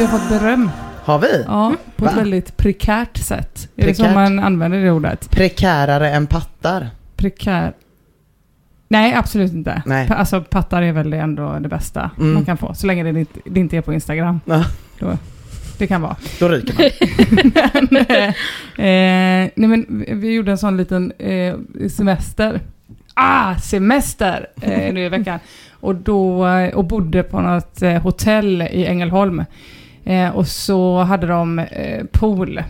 Vi har fått beröm. Har vi? Ja, på ett Va? väldigt prekärt sätt. Är det så man använder det ordet? Prekärare än pattar. Prekär... Nej, absolut inte. Nej. Alltså pattar är väl ändå det bästa Mm. man kan få. Så länge det inte, det inte är på Instagram. Ja. Då, det kan vara. Då ryker man. men, eh, nej men vi- gjorde en sån liten eh, semester. Ah, semester! Eh, nu i veckan. Och, då, och bodde på något eh, hotell i Ängelholm. Eh, och så hade de eh, pool.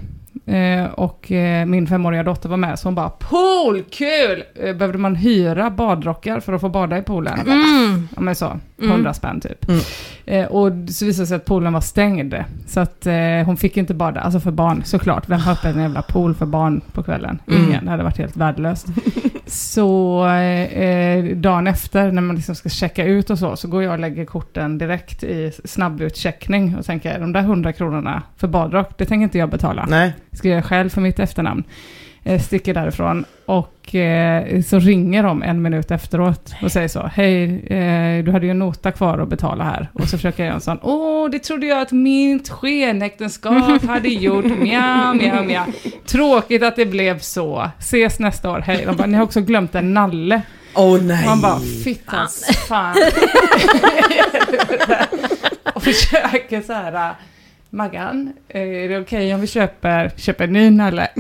Eh, och eh, min femåriga dotter var med, så hon bara pool, kul! Eh, behövde man hyra badrockar för att få bada i poolen? Mm. Ja men så, 100 spänn typ. Mm. Eh, och så visade det sig att poolen var stängd. Så att eh, hon fick inte bada, alltså för barn såklart. Vem har öppet en jävla pool för barn på kvällen? Mm. Ingen, det hade varit helt värdelöst. så eh, dagen efter när man liksom ska checka ut och så, så går jag och lägger korten direkt i snabbutcheckning och tänker de där 100 kronorna för badrock, det tänker inte jag betala. Nej. Ska jag själv för mitt efternamn. Eh, sticker därifrån och eh, så ringer de en minut efteråt och säger så. Hej, eh, du hade ju en nota kvar att betala här. Och så försöker jag göra en sån. Åh, det trodde jag att mitt skenäktenskap hade gjort. Mjau, mjau, mjau. Tråkigt att det blev så. Ses nästa år. Hej. De bara, ni har också glömt en nalle. Åh nej. Man bara, fittans fan. och försöker så här, Maggan, är det okej om vi köper, köper en ny nalle?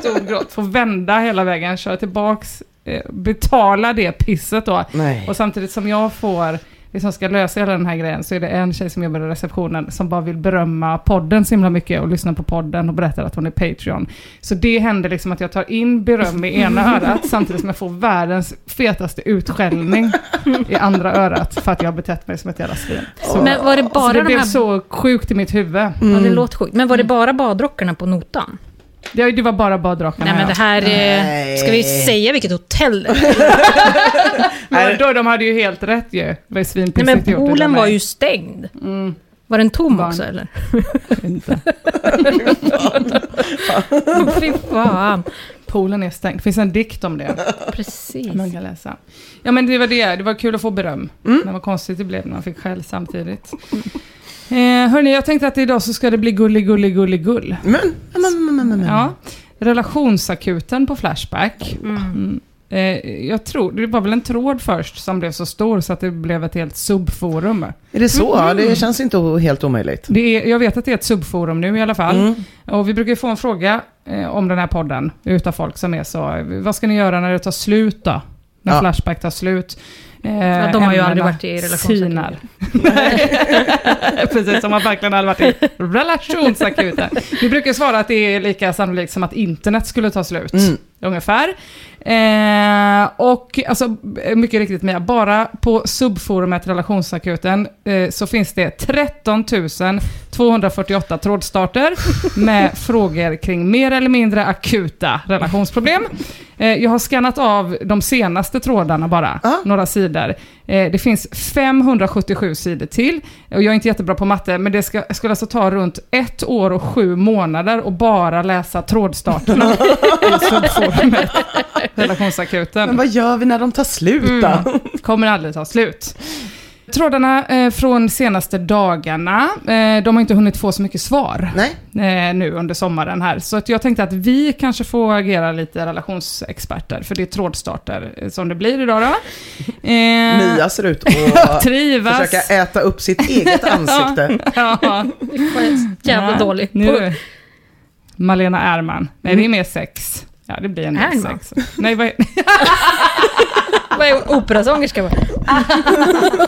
Stor gråt, får vända hela vägen, köra tillbaks, eh, betala det pisset då. Nej. Och samtidigt som jag får, liksom ska lösa hela den här grejen, så är det en tjej som jobbar i receptionen som bara vill berömma podden så himla mycket och lyssna på podden och berättar att hon är Patreon. Så det händer liksom att jag tar in beröm i ena örat samtidigt som jag får världens fetaste utskällning i andra örat för att jag har betett mig som ett jävla svin. Så, Men var det så bara det de blev här... så sjukt i mitt huvud. Ja, det låter sjukt. Men var det bara badrockarna på notan? Det, det var bara badrakarna. Nej, men det här... Nej. Eh, ska vi säga vilket hotell det är? då, de hade ju helt rätt ju. Det var ju Nej, men det poolen var ju stängd. Mm, Var den tom Barn. också eller? inte. Fy fan. Poolen är stängd. Det finns en dikt om det. Precis. Man kan läsa. Ja men det var det, det var kul att få beröm. Mm. Men vad konstigt det blev när man fick skäll samtidigt. Eh, hörni, jag tänkte att idag så ska det bli gullig, gullig, gullig, gull. Men, men, men, men, men. Ja. Relationsakuten på Flashback. Mm. Eh, jag tror, det var väl en tråd först som blev så stor så att det blev ett helt subforum. Är det så? Mm. Det känns inte helt omöjligt. Det är, jag vet att det är ett subforum nu i alla fall. Mm. Och vi brukar få en fråga eh, om den här podden utav folk som är så, vad ska ni göra när det tar slut då? När Ja. Flashback tar slut. Eh, Ja, de har ju aldrig varit i relationsakuten. Precis, de har verkligen aldrig varit i relationsakuten. Vi brukar svara att det är lika sannolikt som att internet skulle ta slut. Mm. Ungefär. Eh, och alltså, mycket riktigt Mia, bara på subforumet relationsakuten eh, så finns det 13 248 trådstarter med frågor kring mer eller mindre akuta relationsproblem. Eh, jag har skannat av de senaste trådarna bara, Ah. några sidor. Eh, det finns 577 sidor till. Och jag är inte jättebra på matte, men det ska, skulle alltså ta runt ett år och sju månader och bara läsa trådstarterna i subforumet relationsakuten. Men vad gör vi när de tar slut då? Mm. Kommer aldrig ta slut. Trådarna eh, från senaste dagarna, eh, de har inte hunnit få så mycket svar Nej, eh, nu under sommaren här. Så att jag tänkte att vi kanske får agera lite relationsexperter, för det är trådstarter eh, som det blir idag då. Eh, Mia ser ut att försöka äta upp sitt eget ansikte. Ja, Jävla Ja, dålig. Nu. Malena Ärman. Nej, det är mer sex. Ja, det blir en del sex. Nej, vad är... Vad är operasångerska? va?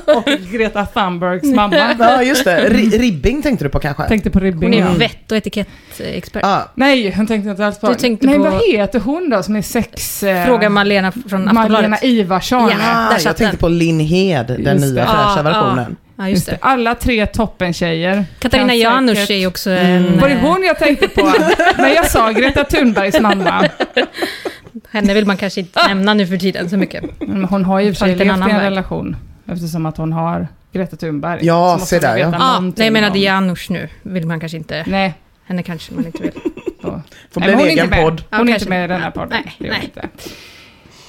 Och Greta Thunbergs mamma. Ja, just det. Ri- ribbing tänkte du på kanske? Tänkte på ribbing. Hon är ja. vett och etikettexpert. Ja, Nej, hon tänkte inte alls på... Du tänkte Nej, på- vad heter hon då som är sex... Eh, Fråga Malena från Malena Aftonbladet. Ivarsson. Ja. ah, jag tänkte den. på Linn Hed, den Just nya fräscha Ja, versionen. Ja, Just just det. Alla tre toppentjejer. Katarina Janouch säkert- är också Mm. en... Var det eh, hon jag tänkte på? när jag sa Greta Thunbergs mamma. Henne vill man kanske inte nämna nu för tiden så mycket. Men hon har ju för sig levt i annan en väg. relation. Eftersom att hon har Greta Thunberg. Ja, se där, ja. någonting nej jag menade om- Janouch nu. Vill man kanske inte... Nej. Henne kanske man inte vill. Så. Får bli en hon är egen inte med. podd. Hon är inte med i den här podden. Nej, är nej. inte.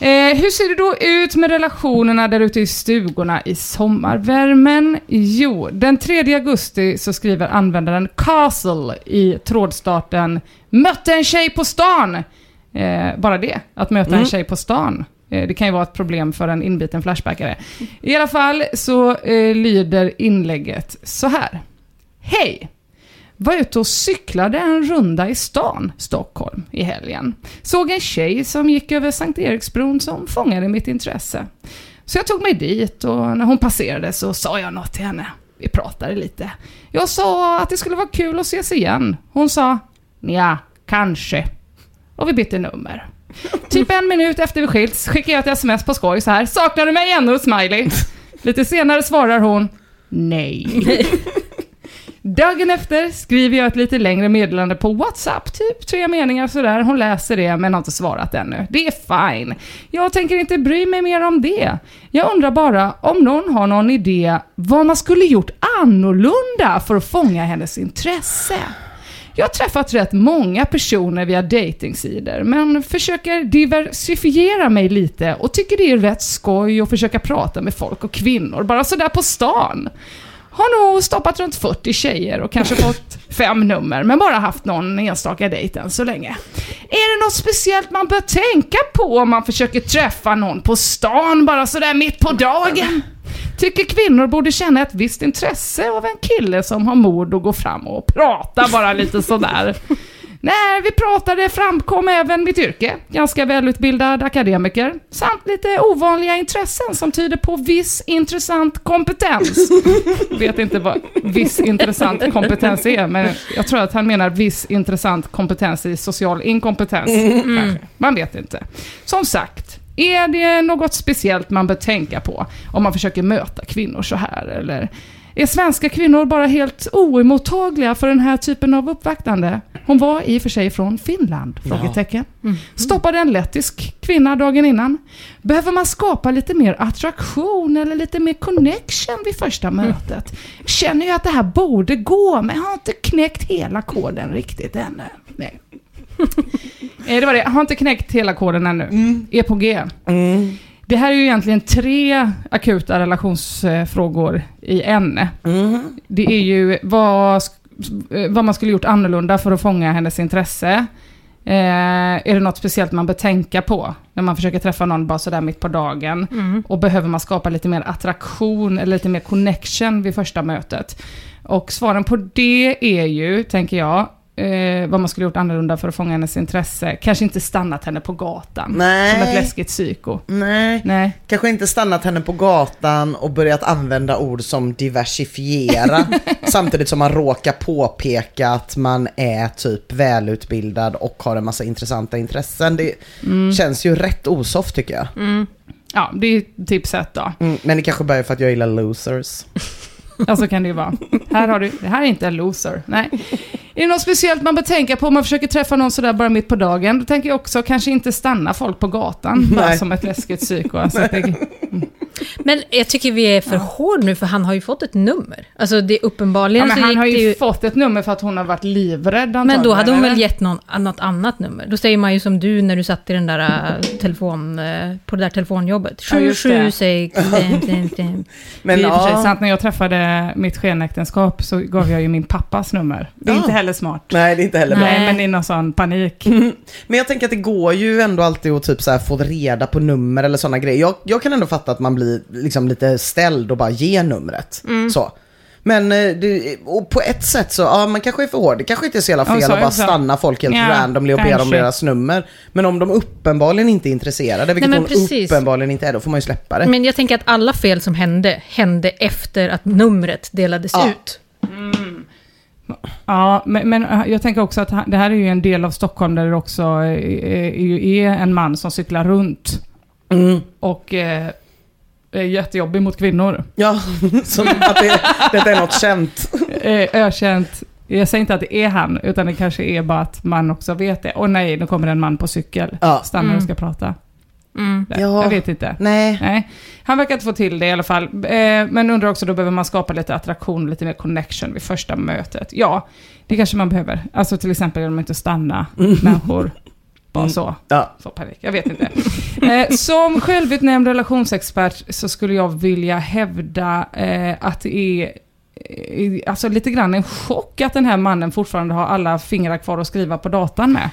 Eh, hur ser det då ut med relationerna där ute i stugorna i sommarvärmen? Jo, den 3 augusti så skriver användaren Castle i trådstarten “Mötte en tjej på stan”. Eh, bara det, att möta en Mm. tjej på stan. Eh, det kan ju vara ett problem för en inbiten flashbackare. I alla fall så eh, lyder inlägget så här. Hej! Var ute och cyklade en runda i stan, Stockholm, i helgen. Såg en tjej som gick över Sankt Eriksbron som fångade mitt intresse. Så jag tog mig dit och när hon passerade så sa jag något till henne. Vi pratade lite. Jag sa att det skulle vara kul att ses igen. Hon sa ja, kanske. Och vi bytte nummer. Typ en minut efter vi skilts skickade jag ett sms på skoj så här. Saknar du mig ännu? Smiley. Lite senare svarar hon nej. Dagen efter skriver jag ett lite längre meddelande på WhatsApp, typ tre meningar sådär. Hon läser det men har inte svarat ännu. Det är fine. Jag tänker inte bry mig mer om det. Jag undrar bara om någon har någon idé vad man skulle gjort annorlunda för att fånga hennes intresse. Jag har träffat rätt många personer via datingsidor men försöker diversifiera mig lite och tycker det är rätt skoj att försöka prata med folk och kvinnor bara sådär på stan. Har nog stoppat runt 40 tjejer och kanske fått fem nummer, men bara haft någon enstaka dejt än så länge. Är det något speciellt man bör tänka på om man försöker träffa någon på stan bara sådär mitt på dagen? Tycker kvinnor borde känna ett visst intresse av en kille som har mod att gå fram och prata bara lite sådär. När vi pratade framkom även mitt yrke, ganska välutbildad akademiker, samt lite ovanliga intressen som tyder på viss intressant kompetens. Vet inte vad viss intressant kompetens är, men jag tror att han menar viss intressant kompetens i social inkompetens. kanske. Man vet inte. Som sagt, är det något speciellt man bör tänka på om man försöker möta kvinnor så här, eller är svenska kvinnor bara helt oemottagliga för den här typen av uppvaktande? Hon var i och för sig från Finland? Frågetecken. Stoppade en lettisk kvinna dagen innan. Behöver man skapa lite mer attraktion eller lite mer connection vid första mötet? Känner jag att det här borde gå, men jag har inte knäckt hela koden riktigt ännu. Nej. Eh, Det var det, jag har inte knäckt hela koden ännu. Är på G. Mm. Det här är ju egentligen tre akuta relationsfrågor i en. Mm. Det är ju vad, vad man skulle gjort annorlunda för att fånga hennes intresse. Eh, är det något speciellt man bör tänka på när man försöker träffa någon bara sådär mitt på dagen? Mm. Och behöver man skapa lite mer attraktion eller lite mer connection vid första mötet? Och svaren på det är ju, tänker jag, eh, vad man skulle gjort annorlunda för att fånga hennes intresse. Kanske inte stannat henne på gatan. Nej. Som ett läskigt psyko. Nej. Nej. Kanske inte stannat henne på gatan och börjat använda ord som diversifiera. samtidigt som man råkar påpeka att man är typ välutbildad och har en massa intressanta intressen. Det Mm. känns ju rätt osoft tycker jag. Ja, det är tips ett då. Mm, men det kanske bara är för att jag gillar losers. Ja, så kan det ju vara. Här har du, det här är inte en loser. Nej. Är det något speciellt man bör tänka på om man försöker träffa någon sådär bara mitt på dagen? Då tänker jag också kanske inte stanna folk på gatan, bara som ett läskigt psyko. Alltså, det, Men jag tycker vi är för hård nu, för han har ju fått ett nummer. Alltså det är ja, uppenbarligen men så han har det ju fått ett nummer för att hon har varit livrädd Men då hade hon väl gett någon, något annat nummer? Då säger man ju som du när du satt i den där äh, telefon, äh, på det där telefonjobbet. Ja, just det. 776... ding, ding, ding. Men det är i och för sig ja, sant, när jag träffade mitt skenäktenskap så gav jag ju min pappas nummer. Det är Ja. inte heller smart. nej det är inte heller bra. Nej, Nej. men i någon sån panik. Men jag tänker att det går ju ändå alltid att typ så här få reda på nummer eller sådana grejer. Jag, jag kan ändå fatta att man blir liksom lite ställd och bara ger numret. Så. Men eh, det, och på ett sätt så, ja man kanske är för hård. Det kanske inte är så jävla fel så att bara så. stanna folk helt Ja, randomly och be dem kanske. deras nummer. Men om de uppenbarligen inte är intresserade, vilket men hon precis. uppenbarligen inte är, då får man ju släppa det. Men jag tänker att alla fel som hände, hände efter att numret delades Ja. ut. Ja, men, men äh, jag tänker också att det här är ju en del av Stockholm där det också är, är, är en man som cyklar runt. Mm. Och eh, är jättejobbig mot kvinnor. Ja, som att det, detta är något känt. Eh, ökänt. Jag säger inte att det är han, utan det kanske är bara att man också vet det. Och nej, nu kommer en man på cykel. Ja. Stannar och ska prata. Mm. Ja. Jag vet inte. Nej. Nej, han verkar inte få till det i alla fall. Eh, men undrar också, då behöver man skapa lite attraktion, lite mer connection vid första mötet. Ja, det kanske man behöver. Alltså till exempel genom att inte stanna människor. Bara så. Ja. Så panik, jag vet inte. Eh, som självutnämnd relationsexpert så skulle jag vilja hävda eh, att det är eh, alltså lite grann en chock att den här mannen fortfarande har alla fingrar kvar att skriva på datan med.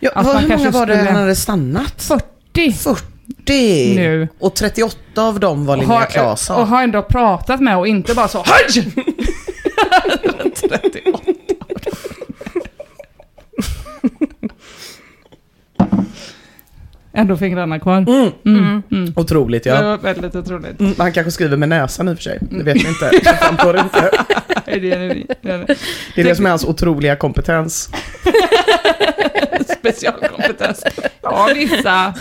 Ja, Att hur många kanske var det han hade stannat? 40! 40! Nu. Och 38 av dem var Linnea Claesson. och har ändå pratat med och inte bara så Hej! 38. Ändå fingrarna kvar. Mm. Mm. Mm. Otroligt Det ja. var väldigt otroligt. Mm, han kanske skriver med näsan i och för sig. Det vet vi inte. Det framgår inte. Det är det- det är det. Det är det som är hans otroliga kompetens. Specialkompetens. Ja, vissa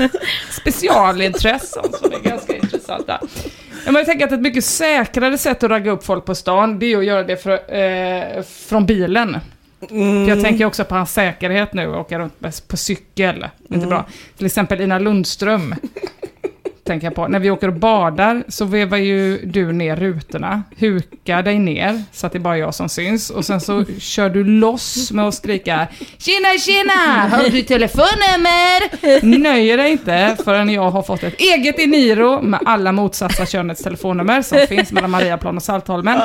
specialintressen som är ganska intressanta. Men jag tänker att ett mycket säkrare sätt att ragga upp folk på stan, det är att göra det för, eh, från bilen. För jag tänker också på hans säkerhet nu, åka runt på cykel. Inte bra. Till exempel Ina Lundström. Tänker jag på. När vi åker och badar så vevar ju du ner rutorna, hukar dig ner så att det är bara jag som syns och sen så kör du loss med att skrika Tjena tjena! Har du telefonnummer? Nöjer dig inte förrän jag har fått ett eget Eniro med alla motsatta könets telefonnummer som finns mellan Mariaplan och Saltholmen.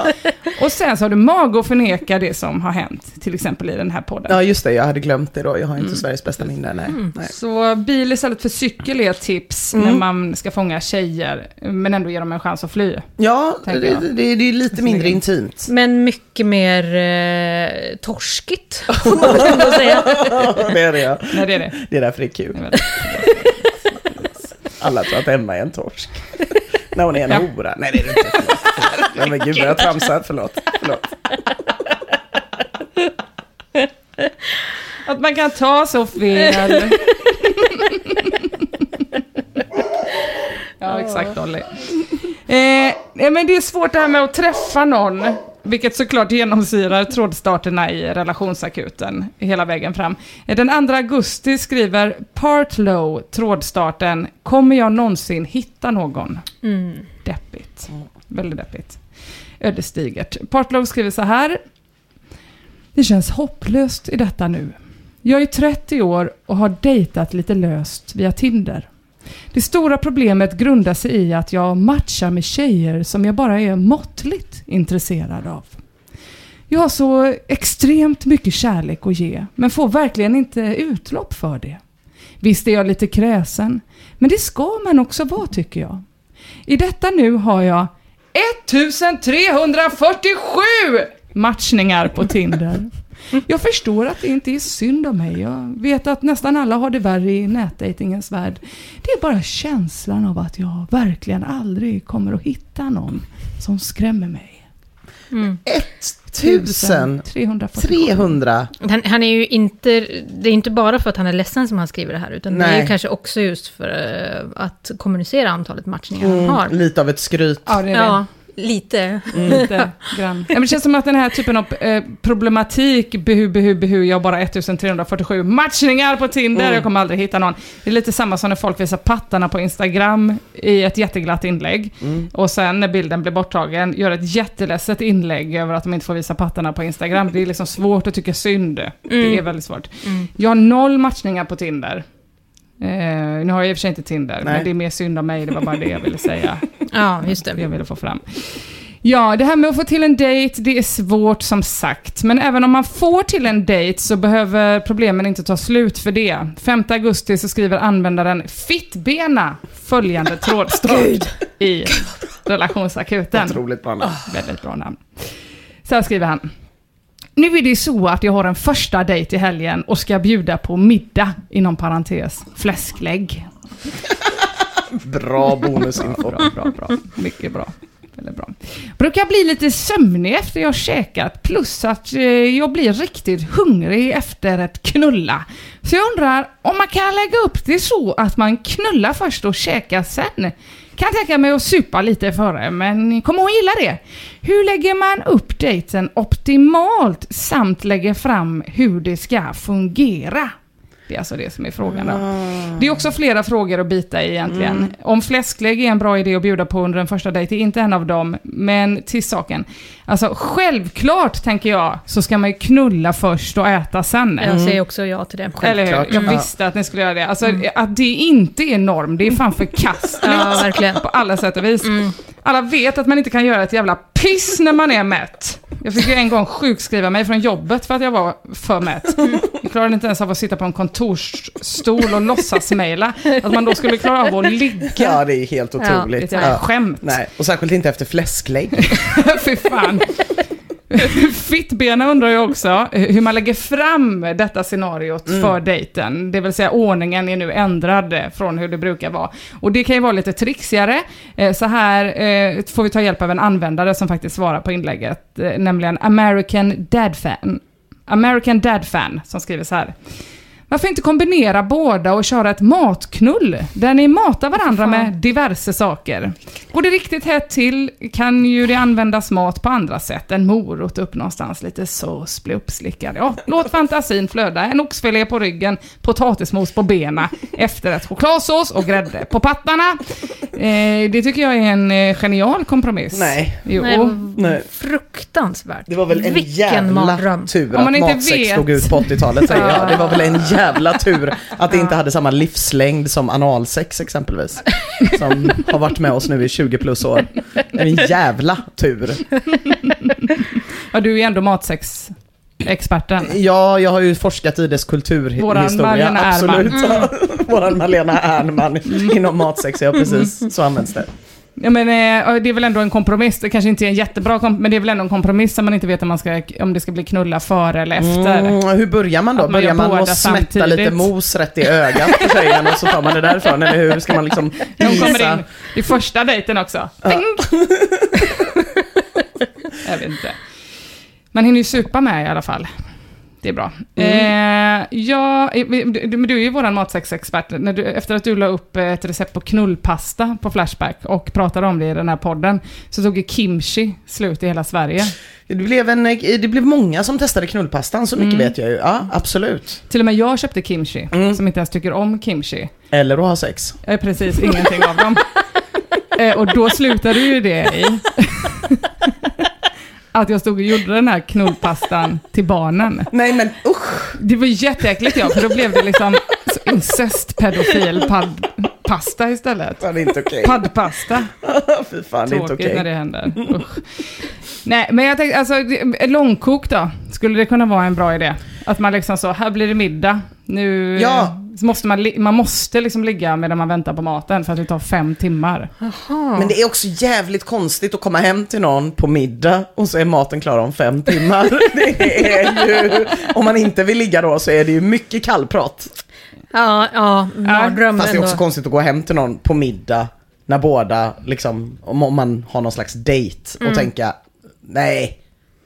Och sen så har du mag att förneka det som har hänt, till exempel i den här podden. Ja just det, jag hade glömt det då. Jag har Mm. inte Sveriges bästa minne. Nej. nej. Så bil istället för cykel är ett tips när man ska fånga tjejer, men ändå ge dem en chans att fly. Ja, det, det, det, är lite mindre intimt. Men mycket mer eh, torskigt, får man väl säga. det är det ja. Nej, det är det. Det är därför det är kul. Alla tror att Emma är en torsk. När hon är en Ja. hora. Nej det är det inte. Förlåt. Nej men gud jag tramsar. Förlåt. Förlåt. Att man kan ta så fel. Ja, exakt Dolly. Eh, men det är svårt det här med att träffa någon, vilket såklart genomsyrar trådstarterna i relationsakuten hela vägen fram. Eh, Den 2 augusti skriver Partlow, trådstarten, kommer jag någonsin hitta någon? Deppigt. Väldigt deppigt. Ödesdigert. Partlow skriver så här. Det känns hopplöst i detta nu. Jag är 30 år och har dejtat lite löst via Tinder. Det stora problemet grundar sig i att jag matchar med tjejer som jag bara är måttligt intresserad av. Jag har så extremt mycket kärlek att ge, men får verkligen inte utlopp för det. Visst är jag lite kräsen, men det ska man också vara tycker jag. I detta nu har jag 1347 matchningar på Tinder. Jag förstår att det inte är synd om mig. Jag vet att nästan alla har det värre i nätdatingens värld. Det är bara känslan av att jag verkligen aldrig kommer att hitta någon som skrämmer mig. 1347. 347. Han, han är ju inte, det är inte bara för att han är ledsen som han skriver det här, utan det är Nej. ju kanske också just för eh, att kommunicera antalet matchningar han har. Mm, lite av ett skryt. Ja, det är Ja, lite. lite grann. Ja, men det känns som att den här typen av eh, problematik, behu, behu, behu, jag har bara 1347 matchningar på Tinder, jag kommer aldrig hitta någon. Det är lite samma som när folk visar pattarna på Instagram i ett jätteglatt inlägg. Och sen när bilden blir borttagen, gör ett jätteledset inlägg över att de inte får visa pattarna på Instagram. Det är liksom svårt att tycka synd. Det är väldigt svårt. Jag har noll matchningar på Tinder. Eh, nu har jag i och för sig inte Tinder, Nej. men det är mer synd om mig, det var bara det jag ville säga Ja, just det jag ville få fram. Ja, det här med att få till en dejt, det är svårt som sagt. Men även om man får till en dejt så behöver problemen inte ta slut för det. 5 augusti så skriver användaren Fittbena följande trådstock i relationsakuten. Otroligt bra namn. Väldigt bra namn. Så här skriver han. Nu är det så att jag har en första dejt i helgen och ska bjuda på middag, inom parentes, fläsklägg. Bra bonusinfo. Bra, bra, bra. Mycket bra. Väldigt bra. Brukar bli lite sömnig efter jag käkat, plus att eh, jag blir riktigt hungrig efter ett knulla. Så jag undrar om man kan lägga upp det så att man knullar först och käkar sen. Kan tänka mig att supa lite före, men kom ihåg gilla det. Hur lägger man upp dejten optimalt samt lägger fram hur det ska fungera? Det är alltså det som är frågan då. Det är också flera frågor att bita i egentligen. Om fläsklägg är en bra idé att bjuda på under en första dejt, det är inte en av dem. Men till saken. Alltså självklart, tänker jag, så ska man ju knulla först och äta sen. Jag säger också ja till det. Eller hur? Jag Ja. visste att ni skulle göra det. Alltså att det inte är norm, det är fan förkastligt. Ja, verkligen. På alla sätt och vis. Alla vet att man inte kan göra ett jävla piss när man är mätt. Jag fick ju en gång sjukskriva mig från jobbet för att jag var för mätt. Jag klarade inte ens av att sitta på en kontorsstol och låtsasmejla. Att man då skulle klara av att ligga. Ja, det är helt Det är otroligt. ett Ja. skämt. Nej, och särskilt inte efter fläsklägg. Fy fan. Fittbena undrar jag också hur man lägger fram detta scenariot för dejten. Det vill säga ordningen är nu ändrad från hur det brukar vara. Och det kan ju vara lite trixigare. Eh, Så här eh, får vi ta hjälp av en användare som faktiskt svarar på inlägget, eh, nämligen American Dad Fan. American Dad Fan som skriver så här. Varför inte kombinera båda och köra ett matknull där ni matar varandra med diverse saker? Går det riktigt hett till kan ju det användas mat på andra sätt. En morot upp någonstans, lite sås, bli uppslickad. Ja, låt fantasin flöda. En oxfilé på ryggen, potatismos på benen, efterrätt chokladsås och grädde på pattarna. Eh, det tycker jag är en eh, genial kompromiss. Nej. Jo. Nej, Nej. fruktansvärt. Det var väl en Vilken jävla mardröm. tur Om man att inte matsex vet- slog ut på 80-talet säger jag. Det var väl en jävla tur att det inte hade samma livslängd som analsex exempelvis. Som har varit med oss nu i 20 plus år. En jävla tur. Ja, du är ju ändå matsexexperten. Ja, jag har ju forskat i dess Våran kulturhistoria. Malena Absolut. Våran Malena Ernman inom matsex, ja precis. Så används det. Ja, men, eh, det är väl ändå en kompromiss. Det kanske inte är en jättebra kompromiss, men det är väl ändå en kompromiss om man inte vet om, man ska, om det ska bli knulla före eller efter. Mm, hur börjar man då? Man börjar man med att smätta lite mos rätt i ögat på tjejen och så tar man det därifrån? Eller hur ska man liksom De kommer in i första dejten också. Ding! Jag vet inte. Man hinner ju supa med i alla fall. Det är bra. Eh, ja, eh, du, du är ju vår matsexexpert. När du, efter att du la upp ett recept på knullpasta på Flashback och pratade om det i den här podden, så tog ju kimchi slut i hela Sverige. Det blev, en, det blev många som testade knullpastan, så Mm. mycket vet jag ju. Ja, absolut. Till och med jag köpte kimchi, som inte ens tycker om kimchi. Eller att ha sex. Är precis ingenting av dem. Eh, och då slutade ju det i att jag stod och gjorde den här knullpastan till barnen. Nej men usch! Det var jätteäckligt ja, för då blev det liksom incestpedofil pad, pasta istället. Det är inte okej. Paddpasta. Fy fan, det är inte Tråkigt okej. när det händer. Usch. Nej, men jag tänkte, alltså långkok då? Skulle det kunna vara en bra idé? Att man liksom så, här blir det middag. Nu Ja. eh, så måste man, man måste liksom ligga medan man väntar på maten för att det tar fem timmar. Men det är också jävligt konstigt att komma hem till någon på middag och så är maten klar om fem timmar. Det är ju, om man inte vill ligga då så är det ju mycket kallprat. Ja, ja, mardröm Fast det är också konstigt att gå hem till någon på middag när båda, liksom, om om man har någon slags date och tänka, nej,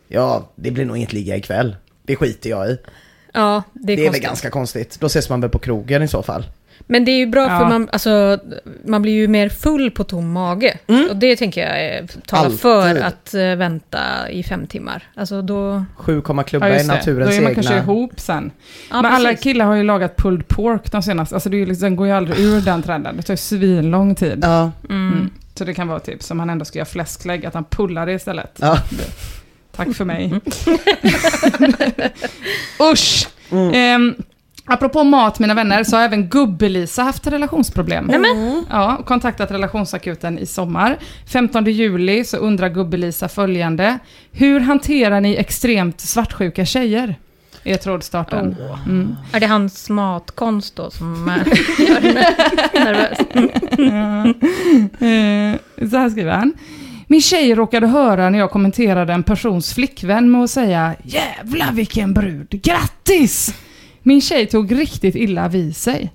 ja, det blir nog inget ligga ikväll. Det skiter jag i. Ja, det är, Det är väl konstigt. ganska konstigt. Då ses man väl på krogen i så fall. Men det är ju bra för Ja. man, alltså, man blir ju mer full på tom mage. Och det tänker jag talar Alltid. för att eh, vänta i fem timmar. Alltså då... Sju komma klubba Ja, är just det. Då naturens är man egna... kanske ihop sen. Ja, men alla precis. killar har ju lagat pulled pork de senaste, alltså det är liksom, den går ju aldrig ur den trenden. Det tar ju svinlång tid. Ja, Mm. Så det kan vara typ, som han ändå ska göra fläsklägg, att han pullar det istället. ja. Tack för mig. Usch! Ehm, apropå mat, mina vänner, så har även Gubbe-Lisa haft relationsproblem. Ja, och kontaktat relationsakuten i sommar. 15 juli så undrar Gubbe-Lisa följande. Hur hanterar ni extremt svartsjuka tjejer? Är trådstarten. Mm. Är det hans matkonst då som eh, gör henne nervös? Eh, så här skriver han. Min tjej råkade höra när jag kommenterade en persons flickvän med att säga “Jävlar vilken brud, grattis!” Min tjej tog riktigt illa vid sig.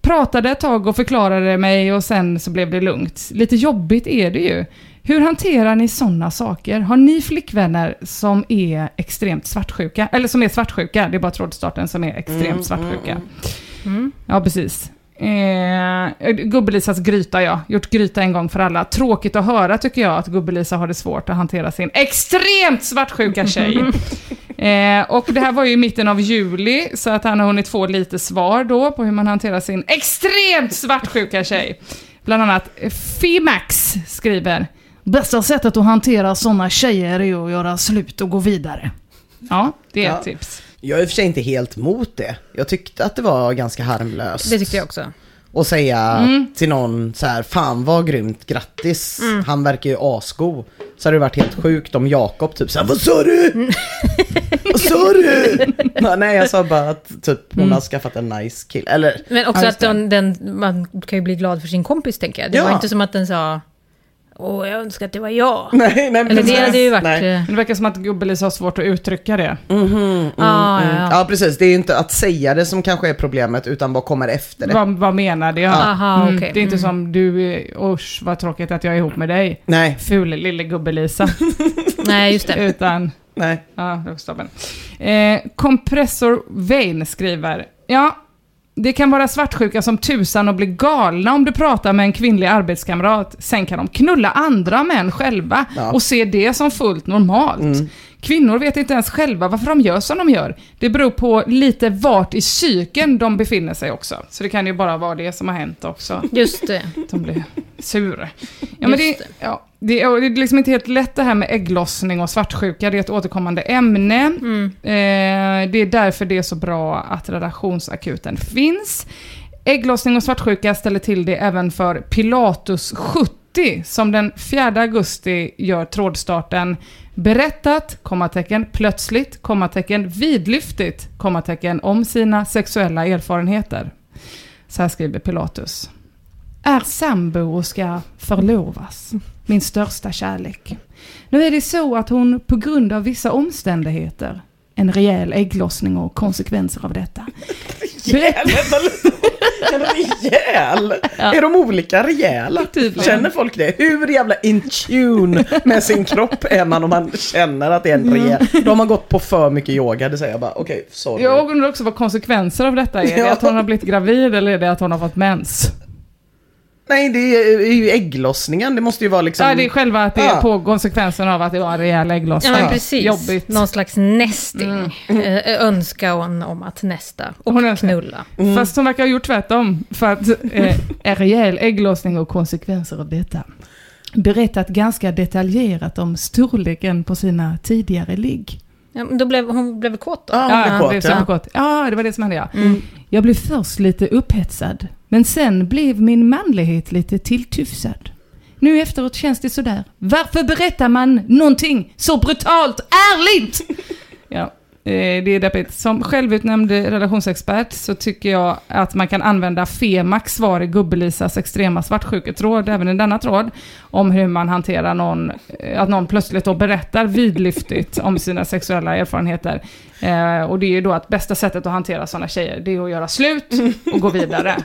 Pratade ett tag och förklarade mig och sen så blev det lugnt. Lite jobbigt är det ju. Hur hanterar ni sådana saker? Har ni flickvänner som är extremt svartsjuka? Eller som är svartsjuka, det är bara trådstarten som är extremt svartsjuka. Ja, precis. Eh, Gubbelisas gryta, ja. Gjort gryta en gång för alla. Tråkigt att höra tycker jag att Gubbelisa har det svårt att hantera sin extremt svartsjuka tjej. eh, och det här var ju i mitten av juli, så att han har hunnit få lite svar då på hur man hanterar sin extremt svartsjuka tjej. Bland annat eh, Fimax skriver Bästa sättet att hantera sådana tjejer är att göra slut och gå vidare. Ja, det är Ja. ett tips. Jag är i och för sig inte helt mot det. Jag tyckte att det var ganska harmlöst. Det tyckte jag också. Och säga Mm. till någon så här, fan vad grymt, grattis, Mm. han verkar ju asgo. Så hade det varit helt sjukt om Jakob typ såhär, vad sa du? vad sa du? Nej jag sa bara att typ hon Mm. har skaffat en nice kill. Eller, Men också att den, den, man kan ju bli glad för sin kompis tänker jag. Det Ja. var inte som att den sa Åh, jag önskar att det var jag. nej, nej Eller det hade ju varit... Nej. eh, det verkar som att Gubbelisa har svårt att uttrycka det. Mhm, Ah, mm. ja. Ja precis, det är inte att säga det som kanske är problemet utan vad kommer efter det. Vad, vad menade jag? Aha, Mm, okej. Det är inte Mm. som du, eh, usch vad tråkigt att jag är ihop med dig. Nej, Ful lille Gubbelisa. Nej, just det. Utan, nej. ja, det var. Eh, Compressor Vane skriver, ja, det kan vara svartsjuka som tusan och bli galna om du pratar med en kvinnlig arbetskamrat. Sen kan de knulla andra män själva Ja. och se det som fullt normalt. Kvinnor vet inte ens själva varför de gör som de gör. Det beror på lite vart i cykeln de befinner sig också. Så det kan ju bara vara det som har hänt också. Just det. De blir sura. Ja, men det, ja, det, är, det är liksom inte helt lätt det här med ägglossning och svartsjuka. Det är ett återkommande ämne. Mm. Eh, det är därför det är så bra att relationsakuten finns. Ägglossning och svartsjuka ställer till det även för Pilatus 70 som den 4 augusti gör trådstarten berättat, kommatecken, plötsligt, kommatecken, vidlyftigt, kommatecken, om sina sexuella erfarenheter. Så här skriver Pilatus. Är sambo och ska förlovas. Min största kärlek. Nu är det så att hon på grund av vissa omständigheter, en rejäl ägglossning och konsekvenser av detta. Rejäl. En rejäl? Är de olika rejäla? Tydligen. Känner folk det? Hur jävla in tune med sin kropp är man om man känner att det är en rejäl? Då har man gått på för mycket yoga, det säger jag bara, okej, sorry. Jag undrar också vad konsekvenser av detta är. Är det Ja. att hon har blivit gravid eller är det att hon har fått mens? Nej, det är ju ägglossningen, det måste ju vara liksom... Ja, det är själva att det är Ja. på konsekvensen av att det var en rejäl Ja, ägglossning. men precis. Jobbigt. Någon slags nästing. Eh, önska hon om att nästa. Och Hon önskar. knulla. Fast hon verkar ha gjort tvärtom. För att eh, en rejäl ägglossning och konsekvenser av detta. Berättat ganska detaljerat om storleken på sina tidigare ligg. Ja, då blev, hon blev kåt då? Ja, hon Ja, blev han blev kåt, ja. superkåt. Ja, det var det som hände ja. Mm. Jag blev först lite upphetsad, men sen blev min manlighet lite tilltufsad. Nu efteråt känns det sådär. Varför berättar man någonting så brutalt ärligt? Eh, det är deppigt. Som självutnämnd relationsexpert så tycker jag att man kan använda Femax svar i Gubbelisas extrema svartsjuketråd, även i denna tråd, om hur man hanterar någon, eh, att någon plötsligt då berättar vidlyftigt om sina sexuella erfarenheter. Eh, och det är ju då att bästa sättet att hantera sådana tjejer, det är att göra slut och gå vidare.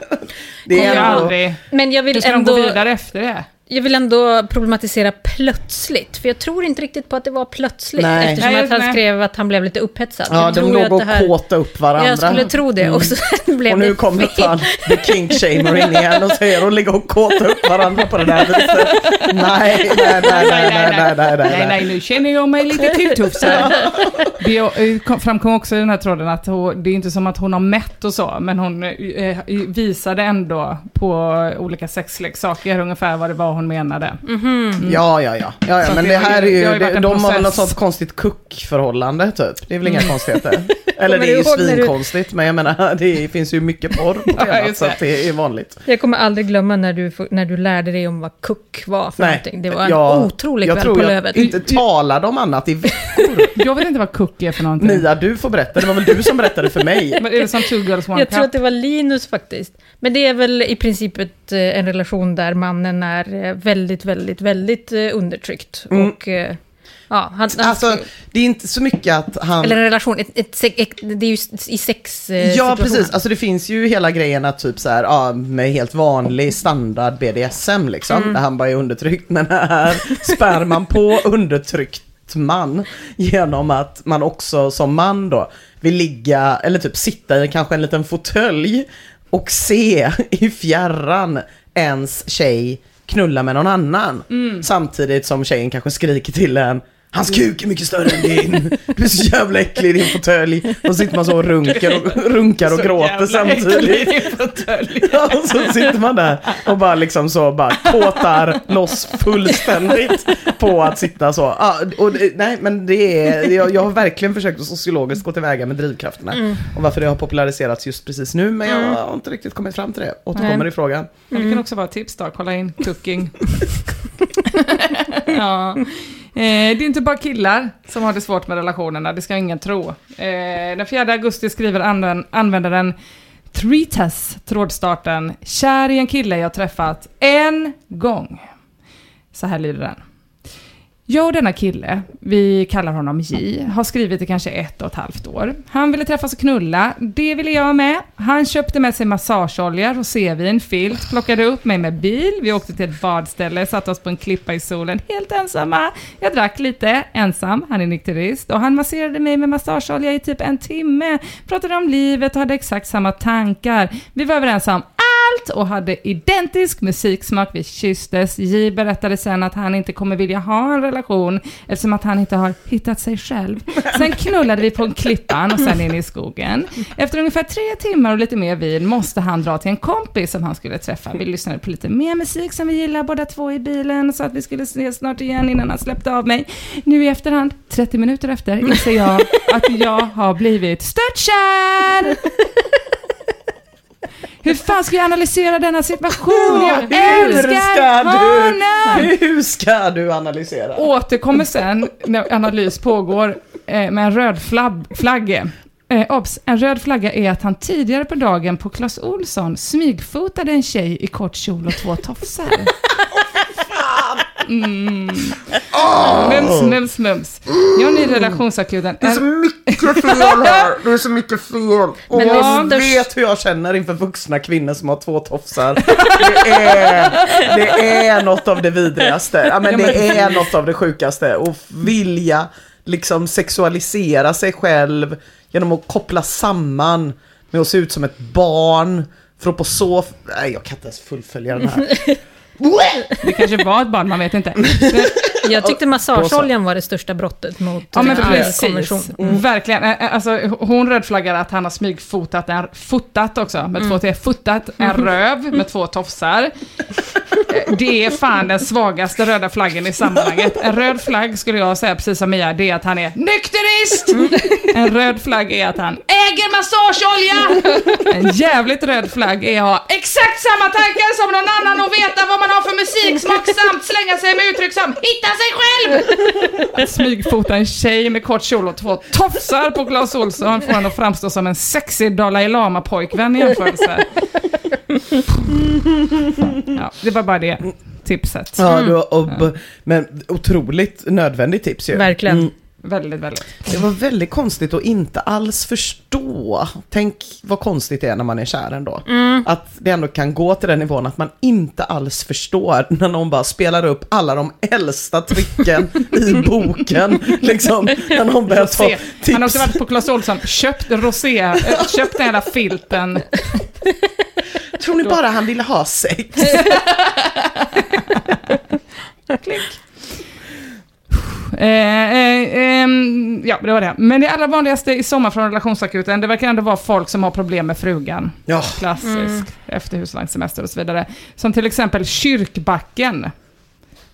Det Kommer är aldrig... Men jag vill Hur ska ändå... de gå vidare efter det? Jag vill ändå problematisera plötsligt, för jag tror inte riktigt på att det var plötsligt, Nej. eftersom Nej, att han nej. skrev att han blev lite upphetsad. Ja, jag de låg att och här- kåta upp varandra. Jag skulle tro det, och så blev Och nu kommer fan the kink shamer in igen och säger och ligger och kåta upp varandra på det där viset. Nej, nej, nej, nej, nej, nej, nej, Nej, nej. nej, nu känner jag mig lite tilltufsad. Det eh, kom- framkom också i den här tråden att hon, det är inte som att hon har mätt och så, men hon eh, visade ändå på olika sexleksaker ungefär vad det var hon menade. Ja, ja, ja. ja, ja Så men det det här är ju- det de har väl något process. sånt konstigt kuckförhållande typ. Det är väl inga konstigheter. Eller det är ju Kommer du svinkonstigt, men jag menar det finns ju mycket porr på Ja, temat just så det. att det är vanligt. Jag kommer aldrig glömma när du, när du lärde dig om vad kuck var för någonting. Det var en jag- otrolig Jag kväll tror på jag Lövet. inte talade om annat i veckor. Jag vet inte vad cookie är för någonting. Mia, du får berätta. Det var väl du som berättade för mig. Men är det som two girls one Jag tror cup? att det var Linus faktiskt. Men det är väl i princip ett, eh, en relation där mannen är eh, väldigt, väldigt, väldigt eh, undertryckt. Och eh, ja, han, han, Alltså, det är inte så mycket att han... eller en relation, ett, ett, ett, det är ju i sex eh, Ja, precis. Alltså det finns ju hela grejen att typ så här, ja, med helt vanlig standard BDSM liksom, Mm. där han bara är undertryckt, men här spär man på undertryckt man genom att man också som man då vill ligga, eller typ sitta i kanske en liten fåtölj och se i fjärran ens tjej knulla med någon annan. Samtidigt som tjejen kanske skriker till en Hans kuk är mycket större än din. Du är så jävla äcklig i din fåtölj. Och så sitter man så och runkar och, runkar och gråter samtidigt. Ja, och så sitter man där och bara liksom så bara kåtar loss fullständigt på att sitta så. Ja, och det, nej, men det är, jag, jag har verkligen försökt att sociologiskt gå tillväga med drivkrafterna. Och varför det har populariserats just precis nu, men jag har inte riktigt kommit fram till det. Återkommer Nej. i frågan. Men det kan också vara ett tips då, kolla in cooking. ja. Eh, det är inte bara killar som har det svårt med relationerna, det ska ingen tro. Eh, den 4 augusti skriver användaren Treatas trådstarten Kär i en kille jag träffat en gång. Så här lyder den. Jag och denna kille, vi kallar honom J, har skrivit i kanske ett och ett halvt år. Han ville träffas och knulla, det ville jag med. Han köpte med sig massageolja, rosévin, filt, plockade upp mig med bil, vi åkte till ett badställe, satte oss på en klippa i solen, helt ensamma. Jag drack lite, ensam, han är nykterist, och han masserade mig med massageolja i typ en timme, pratade om livet och hade exakt samma tankar. Vi var överens om allt och hade identisk musiksmak. Vi kysstes. J berättade sen att han inte kommer vilja ha en relation eftersom att han inte har hittat sig själv. Sen knullade vi på en klippan och sen in i skogen. Efter ungefär tre timmar och lite mer vin måste han dra till en kompis som han skulle träffa. Vi lyssnade på lite mer musik som vi gillar båda två i bilen så att vi skulle ses snart igen innan han släppte av mig. Nu i efterhand, 30 minuter efter, inser jag att jag har blivit störtkär! Hur fan ska jag analysera denna situation? Jag älskar honom! du, hur ska du analysera? Återkommer sen när analys pågår eh, med en röd flab, flagga. Eh, obs, en röd flagga är att han tidigare på dagen på Clas Olsson smygfotade en tjej i kort kjol och två tofsar. Mm. Mums, mums, mums. Jag är ny relationsakuten. Det är så mycket fel här. Det är så mycket fel. Och Men jag störst- vet hur jag känner inför vuxna kvinnor som har två tofsar. Det är, det är något av det vidrigaste. Ja, men det är något av det sjukaste. Och vilja liksom sexualisera sig själv genom att koppla samman med att se ut som ett barn. För att på så... Nej, jag kan inte ens fullfölja den här. Det kanske var ett barn, man vet inte. Men Jag tyckte massageoljan var det största brottet mot Ja men precis. konvention. Verkligen. Ä- ä- Alltså, hon rödflaggar att han har smygfotat en, fotat också, med två T, fotat en röv med två tofsar. Eh, Det är fan den svagaste röda flaggen i sammanhanget. En röd flagg skulle jag säga, precis som Mia, det är att han är nykterist! En röd flagg är att han äger massageolja! En jävligt röd flagg är att ha exakt samma tankar som någon annan och veta vad man har för musiksmak samt slänga sig med uttryck som hitta sig själv! Att smygfota en tjej med kort kjol och två tofsar på Clas Ohlson får honom att framstå som en sexig Dalai Lama-pojkvän i jämförelse. Ja, det var bara det tipset. Ja, du, och, men otroligt nödvändigt tips ju. Verkligen. Mm. Väldigt, väldigt. Det var väldigt konstigt att inte alls förstå. Tänk vad konstigt det är när man är kär ändå. Att det ändå kan gå till den nivån att man inte alls förstår när någon bara spelar upp alla de äldsta tricken i boken. Liksom, när någon börjar ta tips. Han har också varit på Clas Ohlson, köpt rosé, äh, köpt den jävla filten. Tror ni bara han ville ha sex? Eh, eh, ehm, ja, det var det. Men det allra vanligaste i sommar från relationsakuten, det verkar ändå vara folk som har problem med frugan. Ja. Klassisk, efterhuslagnssemester och så vidare. Som till exempel Kyrkbacken.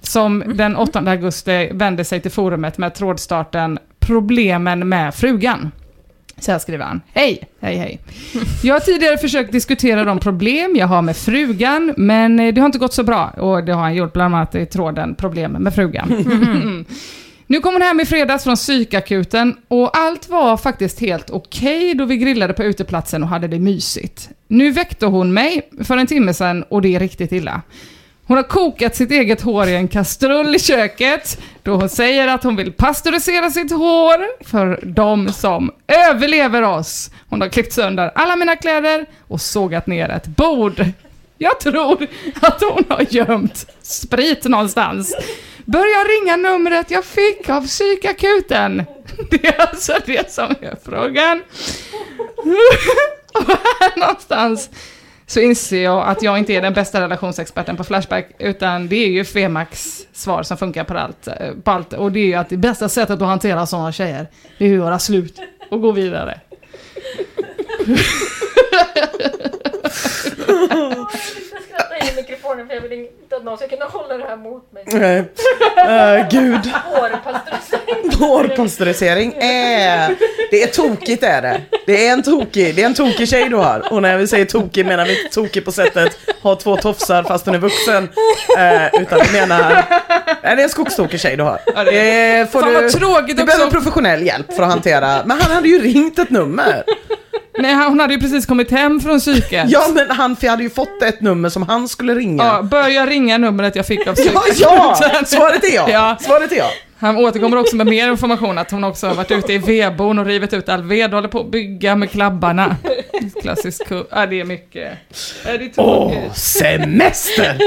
Som den 8 augusti vände sig till forumet med trådstarten “Problemen med frugan”. Så här skriver han. Hej, hej, hej. Jag har tidigare försökt diskutera de problem jag har med frugan, men eh, det har inte gått så bra. Och det har han gjort bland annat i tråden “Problem med frugan”. Nu kom hon hem i fredags från psykakuten och allt var faktiskt helt okej då vi grillade på uteplatsen och hade det mysigt. Nu väckte hon mig för en timme sedan och det är riktigt illa. Hon har kokat sitt eget hår i en kastrull i köket då hon säger att hon vill pastörisera sitt hår för de som överlever oss. Hon har klippt sönder alla mina kläder och sågat ner ett bord. Jag tror att hon har gömt sprit någonstans. Börja ringa numret jag fick av psykakuten. Det är alltså det som är frågan. Och här någonstans så inser jag att jag inte är den bästa relationsexperten på Flashback, utan det är ju Femax svar som funkar på allt, på allt. Och det är ju att det bästa sättet att hantera sådana tjejer, det är ju att göra slut och gå vidare. skratta in i mikrofonen för jag vill inte att någon ska kunna hålla det här mot mig. Nej. Eh, gud. Hårpasteurisering. Hårpasteurisering är... Det är tokigt är det. Det är en tokig, det är en tokig tjej du har. Och när vi säger tokig menar vi inte tokig på sättet ha två tofsar fast hon är vuxen. Eh, utan vi menar... Nej, det är en skogstokig tjej du har. Ja, det är- Det får Fan, du, vad tråkigt du också. behöver professionell hjälp för att hantera. Men han hade ju ringt ett nummer. Nej, hon hade ju precis kommit hem från psyket. Ja men han hade ju fått ett nummer som han skulle ringa. Ja, börja ringa numret jag fick av Ja, psyket. ja! Svaret är ja. Ja. Svaret är ja. Han återkommer också med mer information, att hon också har varit ute i vedboden och rivit ut all ved och håller på att bygga med klabbarna. Klassisk ku- Ja, det är mycket. Ja, det är Åh, semester!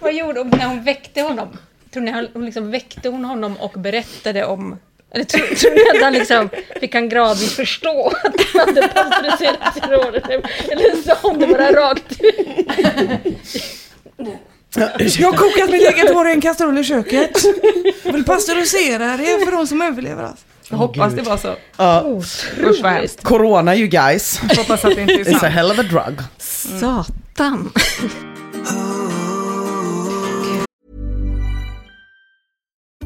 Vad gjorde hon när hon väckte honom? Tror ni han- hon liksom väckte hon honom och berättade om... Eller tror, tror ni att han liksom fick han gradvis förstå att han hade pastöriserat sin? Eller sa hon det bara rakt ut? Jag har kokat mitt eget hår i en kastrull i köket. Jag vill pastörisera det för de som överlever. Alltså. Jag hoppas det var så. Vad hemskt. corona you guys. Jag hoppas att det inte är It's a sant. hell of a drug. Satan.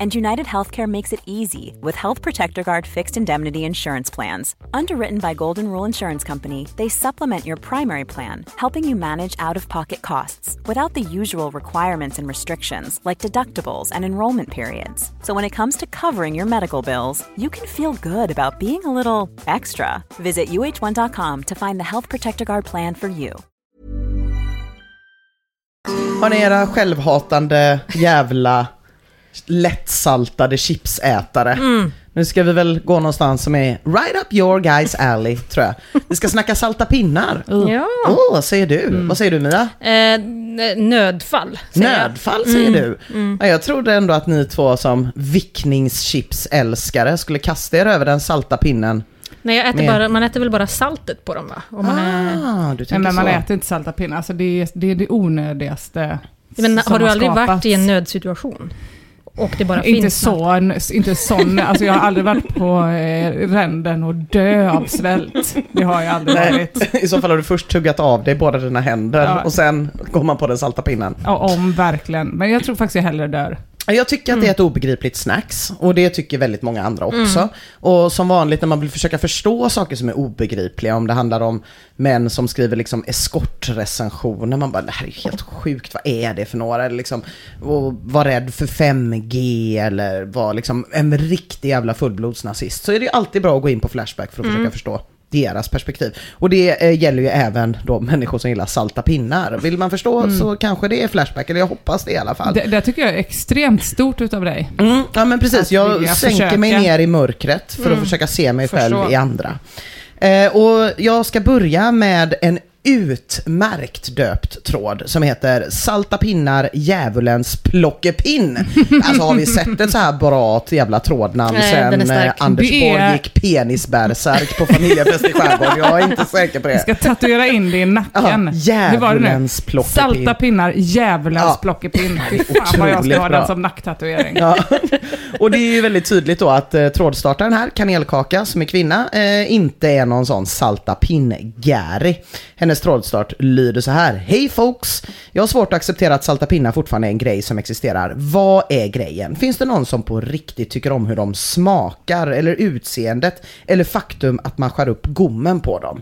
And United Healthcare makes it easy with Health Protector Guard fixed indemnity insurance plans. Underwritten by Golden Rule Insurance Company, they supplement your primary plan, helping you manage out of pocket costs without the usual requirements and restrictions like deductibles and enrollment periods. So when it comes to covering your medical bills, you can feel good about being a little extra. Visit uh1.com to find the Health Protector Guard plan for you. Har ni era självhatande jävla lättsaltade chipsätare? Mm. Nu ska vi väl gå någonstans som är right up your guys alley, tror jag. Vi ska snacka salta pinnar. Ja. Åh, vad säger du? Vad säger du Mia? Eh, nödfall. säger jag. Nödfall säger Mm. du. Ja, jag trodde ändå att ni två som vickningschipsälskare skulle kasta er över den salta pinnen. Nej, jag äter Med- bara, man äter väl bara saltet på dem va? Om man är... Ah, du Nej, tänker men man så. äter inte salta pinnar. Alltså det, är, det är det onödigaste Men som har du aldrig skapats. varit i en nödsituation? Och det bara Inte finns något? så, inte sån, alltså jag har aldrig varit på eh, ränden och dö av svält. Det har jag aldrig Nej, varit. I så fall har du först tuggat av dig båda dina händer Ja. och sen går man på den salta pinnen. Ja, om verkligen. Men jag tror faktiskt jag hellre dör. Jag tycker att det är ett obegripligt snacks och det tycker väldigt många andra också. Och som vanligt när man vill försöka förstå saker som är obegripliga, om det handlar om män som skriver liksom eskortrecensioner, man bara det här är helt sjukt, vad är det för några? Eller liksom, och var rädd för 5G eller var liksom en riktig jävla fullblodsnazist. Så är det ju alltid bra att gå in på Flashback för att försöka förstå deras perspektiv. Och det eh, gäller ju även då människor som gillar salta pinnar. Vill man förstå så kanske det är Flashback, eller jag hoppas det i alla fall. Det, det tycker jag är extremt stort utav dig. Mm, ja men precis, Att jag sänker försöka. mig ner i mörkret för att Mm. försöka se mig Förstå. själv i andra. Eh, och jag ska börja med en utmärkt döpt tråd som heter Salta pinnar djävulens plockepinn. alltså har vi sett ett så här bra jävla trådnamn Nej, sen eh, Anders Det är- Borg gick penisbärsärk på familjefest i skärgården? Jag är inte säker på Jag det. ska tatuera in det i nacken. Ja, Hur var det nu? djävulens plockepinn. Salta pinnar, djävulens Ja. plockepinn. Fy fan vad jag ska ha den som nacktatuering. Ja. Och det är ju väldigt tydligt då att eh, trådstartaren här, Kanelkaka, som är kvinna, eh, inte är någon sån salta pinn-Gary. Hennes trådstart lyder så här. Hej folks! Jag har svårt att acceptera att salta pinnar fortfarande är en grej som existerar. Vad är grejen? Finns det någon som på riktigt tycker om hur de smakar eller utseendet eller faktum att man skär upp gommen på dem?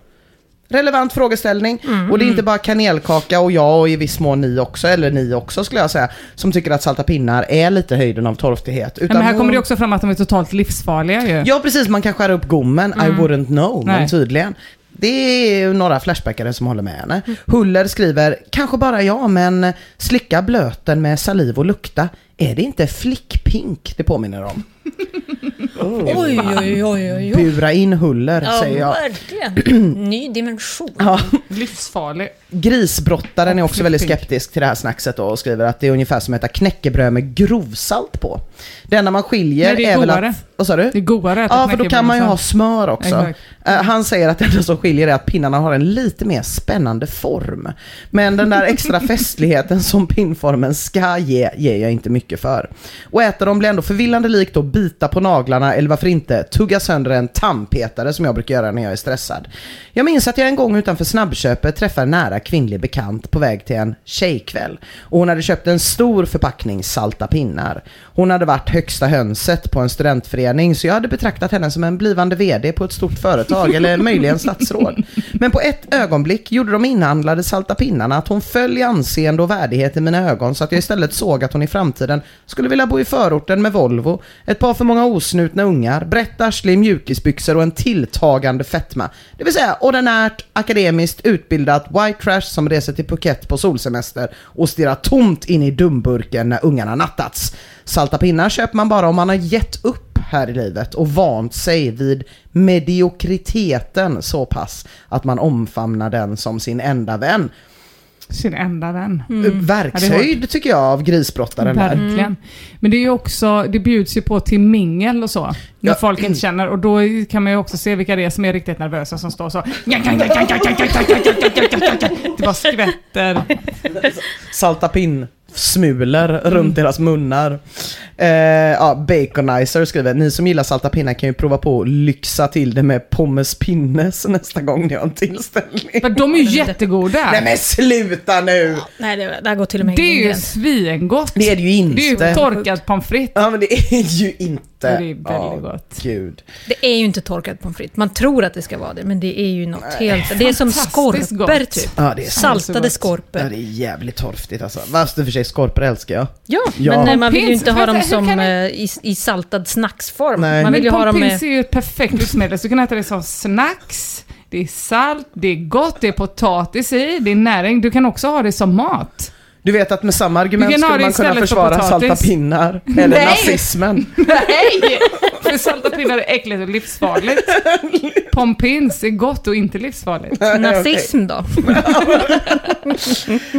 Relevant frågeställning. Och det är inte bara kanelkaka och jag och i viss mån ni också, eller ni också skulle jag säga, som tycker att salta pinnar är lite höjden av torftighet. Men här kommer det också fram att de är totalt livsfarliga ju. Ja precis, man kan skära upp gommen, I wouldn't know, men Nej. tydligen. Det är ju några flashbackare som håller med henne. Huller skriver, kanske bara jag, men slicka blöten med saliv och lukta. Är det inte flickpink det påminner om? Oj, oj, oj, oj, oj. Bura in Huller, Ja, säger jag. verkligen. Ny dimension. Ja. Livsfarlig. Grisbrottaren är också väldigt skeptisk till det här snackset då och skriver att det är ungefär som att äta knäckebröd med grovsalt på. Det enda man skiljer Nej, det är väl godare. att... Vad sa du? Det är godare att äta Ja, för då kan man ju ha smör också. Exakt. Eh, han säger att det enda som skiljer är att pinnarna har en lite mer spännande form. Men den där extra festligheten som pinnformen ska ge, ger jag inte mycket för. Och äta dem blir ändå förvillande likt att bita på naglarna eller varför inte tugga sönder en tandpetare som jag brukar göra när jag är stressad. Jag minns att jag en gång utanför snabbköpet träffade en nära kvinnlig bekant på väg till en tjejkväll. Och hon hade köpt en stor förpackning salta pinnar. Hon hade varit högsta hönset på en studentförening så jag hade betraktat henne som en blivande VD på ett stort företag eller möjligen statsråd. Men på ett ögonblick gjorde de inhandlade salta pinnarna att hon föll i anseende och värdighet i mina ögon så att jag istället såg att hon i framtiden skulle vilja bo i förorten med Volvo, ett par för många osnutna ungar, brett arsle i mjukisbyxor och en tilltagande fetma. Det vill säga ordinärt, akademiskt utbildat white trash som reser till Phuket på solsemester och stirrar tomt in i dumburken när ungarna nattats. Salta pinnar köper man bara om man har gett upp här i livet och vant sig vid mediokriteten så pass att man omfamnar den som sin enda vän. Sin enda vän. Verkshöjd tycker jag av grisbrottaren där. Verkligen. Men det är ju också, det bjuds ju på till mingel och så. När Ja. folk inte känner. Och då kan man ju också se vilka det är som är riktigt nervösa som står så. Det bara skvätter. Salta pinn smulor runt deras munnar. Eh, ja, Baconizer skriver, ni som gillar salta pinnar kan ju prova på att lyxa till det med pommes pinnes nästa gång ni har en tillställning. För de är ju jättegoda. Nej men sluta nu! Nej, det, det här går till och med Det är ju svingott. Det är det ju inte. Det är ju torkad pommes frites. Ja men det är ju inte. Det är väldigt Ja, gott. Gud. Det är ju inte torkad pommes frites. Man tror att det ska vara det, men det är ju något helt... Det är som skorpor gott. typ. Ja, det är Saltade skorpor. Ja, det är jävligt torftigt alltså. Fast i och för sig skorpor älskar jag. Ja, Ja. men eh, man vill ju inte ha dem som eh, i, i saltad snacksform. Nej. Man vill ju Men ha dem pompins med... är ju ett perfekt livsmedel, så du kan äta det som snacks, det är salt, det är gott, det är potatis i, det är näring. Du kan också ha det som mat. Du vet att med samma argument skulle man kunna för försvara salta pinnar. Eller Nej. nazismen. Nej! För salta pinnar är äckligt och livsfarligt. Pompins är gott och inte livsfarligt. Nazism då?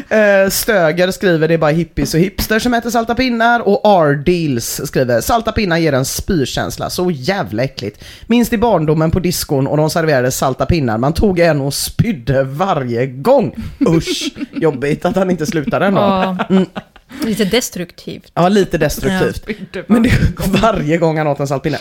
Eh, Stöger skriver det är bara hippies och hipster som äter salta pinnar och R-Deals skriver salta pinnar ger en spykänsla, så jävla äckligt. Minst i barndomen på diskon och de serverade salta pinnar, man tog en och spydde varje gång. Usch, jobbigt att han inte slutade ändå. Ja, lite destruktivt. Ja, lite destruktivt. Men det, varje gång han åt en saltpinne.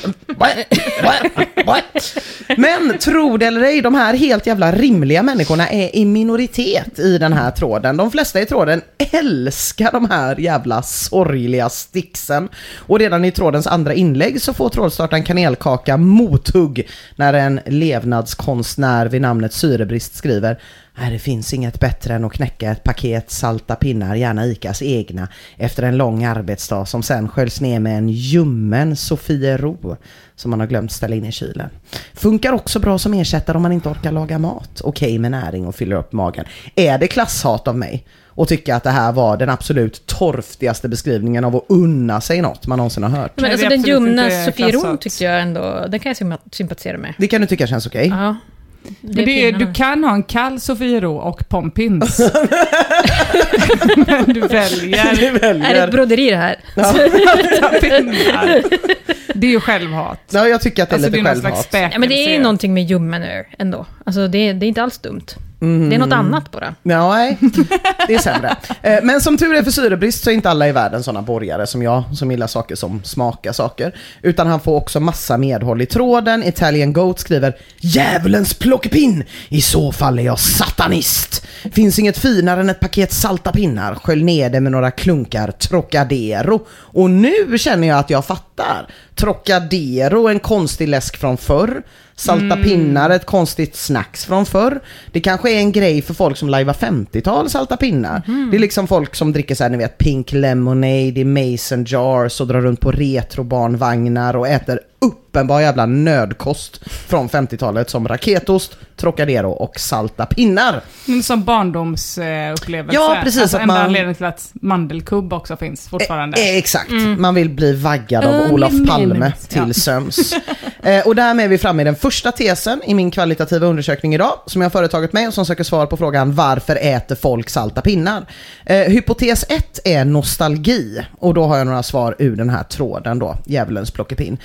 Men tro det eller ej, de här helt jävla rimliga människorna är i minoritet i den här tråden. De flesta i tråden älskar de här jävla sorgliga sticksen. Och redan i trådens andra inlägg så får trådstartaren kanelkaka mothugg när en levnadskonstnär vid namnet Syrebrist skriver Nej, det finns inget bättre än att knäcka ett paket salta pinnar, gärna Icas egna, efter en lång arbetsdag som sen sköljs ner med en ljummen Sofiero som man har glömt ställa in i kylen. Funkar också bra som ersättare om man inte orkar laga mat. Okej med näring och fyller upp magen. Är det klasshat av mig? Och tycka att det här var den absolut torftigaste beskrivningen av att unna sig något man någonsin har hört. Men alltså den ljumna Sofieron klassat. tyckte jag ändå, den kan jag sympa- sympatisera med. Det kan du tycka känns okej? Ja. Men det är, du kan ha en kall Sofiero och pompins. Men du väljer Du Är det väljer. ett broderi det här? pinnar. Det är ju självhat. Ja, jag tycker att det är Alltså det är lite någon slags självhat. Ja, men det är ju någonting med ljummen öl ändå. Alltså det, det är inte alls dumt. Det är något annat bara. Ja, nej, det är sämre. Eh, Men som tur är för syrebrist så är inte alla i världen sådana borgare som jag, som gillar saker som smakar saker. Utan han får också massa medhåll i tråden. Italian Goat skriver Djävulens plockepinn! I så fall är jag satanist! Finns inget finare än ett paket salta pinnar. Skölj ner det med några klunkar Trocadero. Och nu känner jag att jag fattar. Trocadero, en konstig läsk från förr. Salta pinnar, ett konstigt snacks från förr. Det kanske är en grej för folk som lajvar 50-tal salta pinnar. Det är liksom folk som dricker så här, ni vet, pink lemonade i mason jars och drar runt på retrobarnvagnar och äter uppenbar jävla nödkost från 50-talet som raketost, Trocadero och salta pinnar. Men Som barndomsupplevelse. Ja, precis, Alltså att enda man- anledningen till att mandelkubb också finns fortfarande. Eh, exakt, man vill bli vaggad av Only Olof Palme till Ja. söms. eh, och därmed är vi framme i den första tesen i min kvalitativa undersökning idag som jag företagit mig och som söker svar på frågan varför äter folk salta pinnar? Eh, hypotes 1 är nostalgi och då har jag några svar ur den här tråden då, djävulens plockepinn.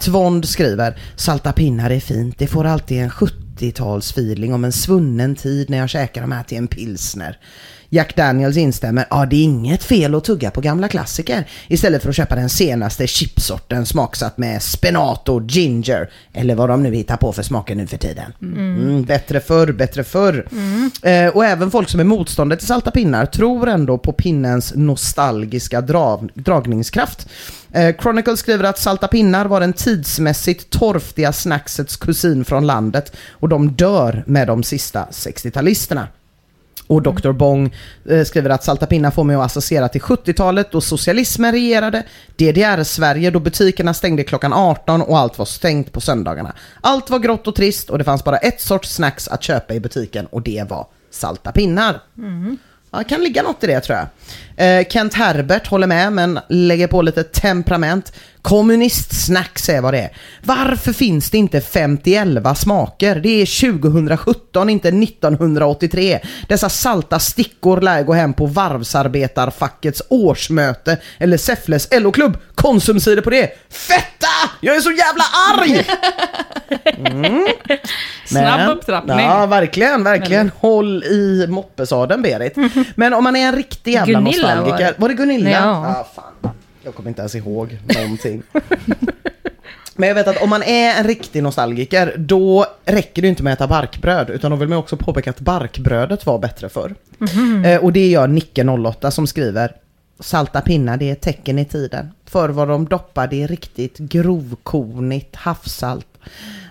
Tvond skriver salta pinnar är fint, det får alltid en 70-talsfeeling om en svunnen tid när jag käkar de här till en pilsner. Jack Daniels instämmer, ja det är inget fel att tugga på gamla klassiker istället för att köpa den senaste chipsorten smaksatt med spenat och ginger eller vad de nu hittar på för smaker nu för tiden. Mm, bättre förr, bättre förr. Eh, och även folk som är motståndare till salta pinnar tror ändå på pinnens nostalgiska drav, dragningskraft. Eh, Chronicle skriver att salta pinnar var den tidsmässigt torftiga snacksets kusin från landet och de dör med de sista 60-talisterna. Och Dr. Bong eh, skriver att salta pinnar får mig att associera till 70-talet då socialismen regerade, DDR-Sverige då butikerna stängde klockan 18 och allt var stängt på söndagarna. Allt var grått och trist och det fanns bara ett sorts snacks att köpa i butiken och det var salta pinnar. Ja, det kan ligga något i det tror jag. Eh, Kent Herbert håller med men lägger på lite temperament. Kommunistsnacks är vad det är. Varför finns det inte 50-11 smaker? Det är 2017, inte 1983. Dessa salta stickor lär gå hem på varvsarbetarfackets årsmöte eller Säffles LO-klubb. Konsumsidor på det. Fetta! Jag är så jävla arg! Mm. Snabb upptrappning. Ja, verkligen, verkligen. Håll i moppesadeln Berit. Men om man är en riktig jävla Gunilla var nostalgiker. Var det Gunilla? Ja. Ah, fan. Jag kommer inte ens ihåg någonting. Men jag vet att om man är en riktig nostalgiker, då räcker det inte med att äta barkbröd, utan då vill man också påpeka att barkbrödet var bättre förr. Eh, och det gör Nicke08 som skriver Salta pinnar, det är ett tecken i tiden. Förr var de doppade i riktigt grovkornigt havssalt.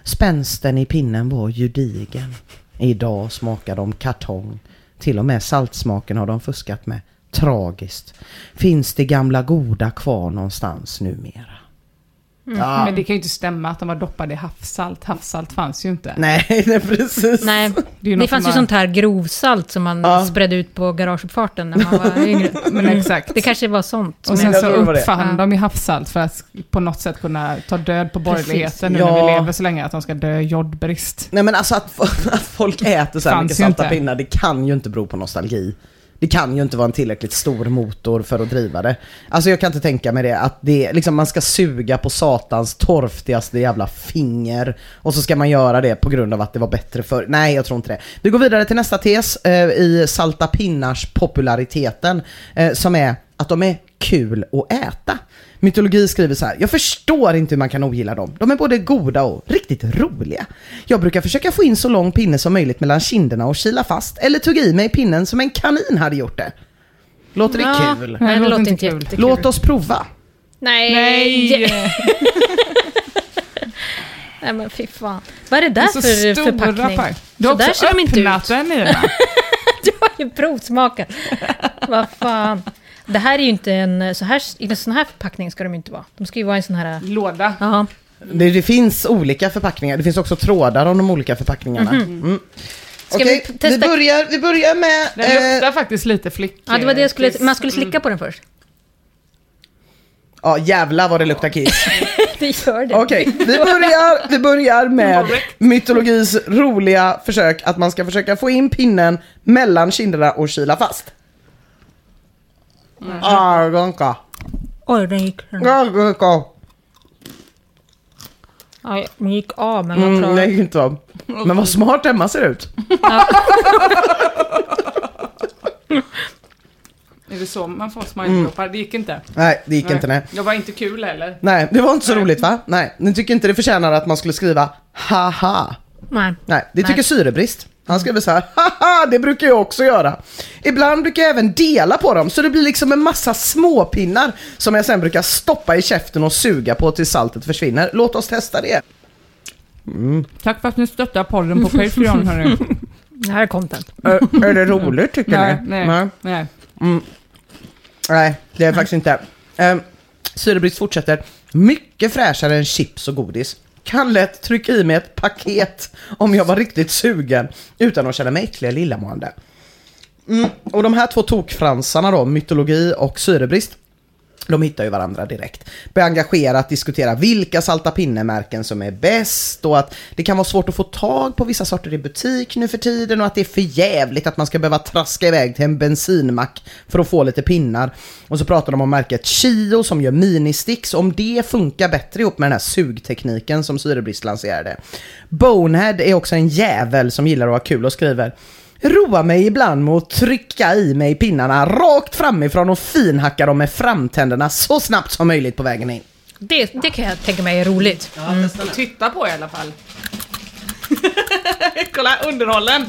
Spänsten i pinnen var judigen. Idag smakar de kartong. Till och med saltsmaken har de fuskat med. Tragiskt. Finns det gamla goda kvar någonstans numera? Ja. Men det kan ju inte stämma att de var doppade i havssalt. Havssalt fanns ju inte. Nej, nej precis. Nej, Det det, fanns ju sånt här grovsalt som man Ja. spredde ut på garageuppfarten när man var yngre. Men exakt. Det kanske var sånt. Och sen så uppfann Ja. de ju havssalt för att på något sätt kunna ta död på borgerligheten nu Ja. när vi lever så länge att de ska dö jodbrist. Nej men alltså att, att folk äter så här mycket salta pinnar, det kan ju inte bero på nostalgi. Det kan ju inte vara en tillräckligt stor motor för att driva det. Alltså jag kan inte tänka mig det, att det, liksom, man ska suga på satans torftigaste jävla finger och så ska man göra det på grund av att det var bättre för. Nej, jag tror inte det. Vi går vidare till nästa tes eh, i salta pinnars populariteten eh, som är att de är kul att äta. Mytologi skriver så här. Jag förstår inte hur man kan ogilla dem. De är både goda och riktigt roliga. Jag brukar försöka få in så lång pinne som möjligt mellan kinderna och kila fast eller tugga i mig pinnen som en kanin hade gjort det. Låter det Ja, kul? Nej, det låter låter inte inte kul. jättekul. Låt oss prova. Nej! Nej! Nej men fy fan. Vad är det där Det är för stora förpackning? pack. Du har Så där också inte öppnat den i den. Du har ju provsmakat. Vad fan. Det här är ju inte en... Så här, I en sån här förpackning ska de ju inte vara. De ska ju vara i en sån här... Låda. Ja. Det, det finns olika förpackningar. Det finns också trådar om de olika förpackningarna. Mm. Ska Okej, vi vi, testa- börjar, vi börjar med... Den eh, luktar faktiskt lite flick. ja, det var det jag skulle... kiss. Man skulle slicka på den först. Ja, jävlar vad det luktar kiss. Det gör det. Okej, vi, börjar, vi börjar med mytologis roliga försök att man ska försöka få in pinnen mellan kinderna och kila fast. Ah, ganska. Oj, den gick... Ganska. Ja, den gick av, men man Mm, det gick inte av. Men vad smart Emma ser ut. Är det så man får smiley Det gick inte. Nej, det gick inte nej. Det var inte kul heller. Nej, det var inte så Nej. roligt va? Nej, ni tycker inte det förtjänar att man skulle skriva haha. Nej. Nej, det tycker syrebrist. Han skriver så här, haha, det brukar jag också göra. Ibland brukar jag även dela på dem, så det blir liksom en massa småpinnar som jag sen brukar stoppa i käften och suga på tills saltet försvinner. Låt oss testa det. Tack för att ni stöttar podden på Patreon hörni. Det här är content. Ö, är det roligt tycker nej, ni? nej, nej. Nej, det är faktiskt inte. Um, syrebrist fortsätter. Mycket fräschare än chips och godis. Kan lätt trycka i mig ett paket om jag var riktigt sugen utan att känna mig äcklig eller illamående. Mm, och de här två tokfransarna då, mytologi och syrebrist, de hittar ju varandra direkt. Börjar engagerat diskutera vilka salta pinnemärken som är bäst och att det kan vara svårt att få tag på vissa sorter i butik nu för tiden och att det är för jävligt att man ska behöva traska iväg till en bensinmack för att få lite pinnar. Och så pratar de om märket Chio som gör ministicks, om det funkar bättre ihop med den här sugtekniken som syrebrist lanserade. Bonehead är också en jävel som gillar att ha kul och skriver Roa mig ibland med att trycka i mig pinnarna rakt framifrån och finhacka dem med framtänderna så snabbt som möjligt på vägen in. Det, det kan jag tänka mig är roligt. Mm. Titta på i alla fall. Kolla underhållen.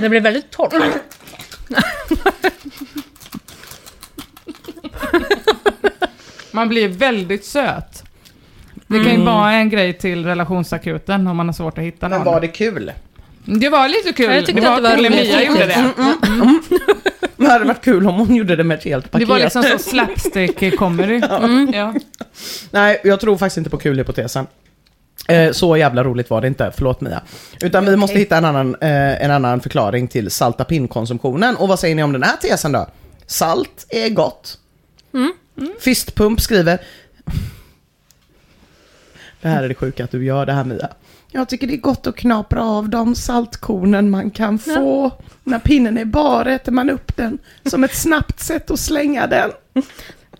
Det blir väldigt torrt. Man blir väldigt söt. Det kan ju vara en grej till relationsakuten om man har svårt att hitta Men någon. var det kul? Det var lite kul. Jag tyckte det var, att det var kul roligt. Mia gjorde det. Det hade varit kul om hon gjorde det med ett helt paket. Det var liksom så slapstick comedy. Ja. Nej, jag tror faktiskt inte på kulhypotesen. Eh, så jävla roligt var det inte, förlåt Mia. Utan vi måste hitta en annan, eh, en annan förklaring till salta pinnkonsumtionen. Och vad säger ni om den här tesen då? Salt är gott. Fistpump skriver Det här är det sjuka att du gör det här Mia. Jag tycker det är gott att knapra av de saltkornen man kan få. När pinnen är bar äter man upp den som ett snabbt sätt att slänga den.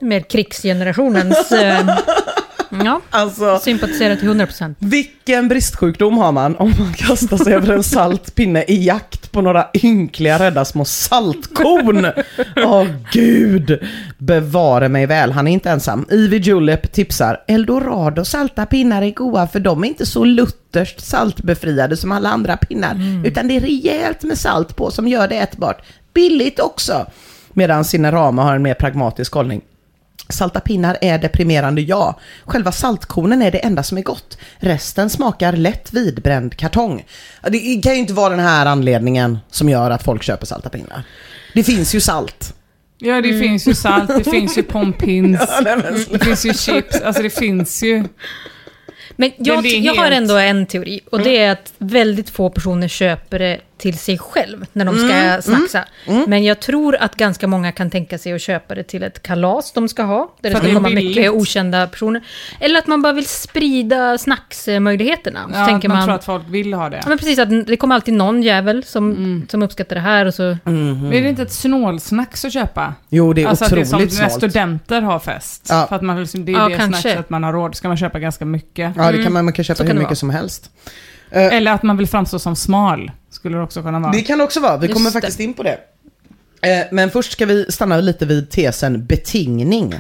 mer krigsgenerationens... Eh, ja, Alltså, sympatiserar till 100%. vilken bristsjukdom har man om man kastar sig över en salt pinne i jakt på några ynkliga rädda små saltkorn? Åh gud, bevare mig väl, han är inte ensam. Ivy Julep tipsar, Eldorado salta pinnar är goda för de är inte så lutherskt saltbefriade som alla andra pinnar, utan det är rejält med salt på som gör det ätbart. Billigt också. Medan Cinerama har en mer pragmatisk hållning. Salta pinnar är deprimerande, ja. Själva saltkornen är det enda som är gott. Resten smakar lätt vidbränd kartong. Ja, Det kan ju inte vara den här anledningen som gör att folk köper salta pinnar. Det finns ju salt. Ja, det finns ju salt, det finns ju pompins, det finns ju chips, alltså det finns ju... Men jag, jag har ändå en teori. Och det är att väldigt få personer köper det till sig själv när de ska Mm, snacksa. Men jag tror att ganska många kan tänka sig att köpa det till ett kalas de ska ha. Där det För ska det komma billigt. mycket okända personer. Eller att man bara vill sprida snacksmöjligheterna. Ja, tänker man, man... tror att folk vill ha det. Ja, men precis, att det kommer alltid någon jävel som, som uppskattar det här och så... Men är det inte ett snålsnacks att köpa? Jo, det är alltså att det är otroligt som när snålt. studenter har fest. Ja. För att man liksom, det är Ja, det kanske. snackset man har råd. Ska man köpa ganska mycket. Ja, det kan man, man kan köpa Så hur kan mycket som helst. Eller att man vill framstå som smal. Skulle det också kunna vara. Det kan det också vara, vi Just kommer det. faktiskt in på det. Eh, Men först ska vi stanna lite vid tesen betingning.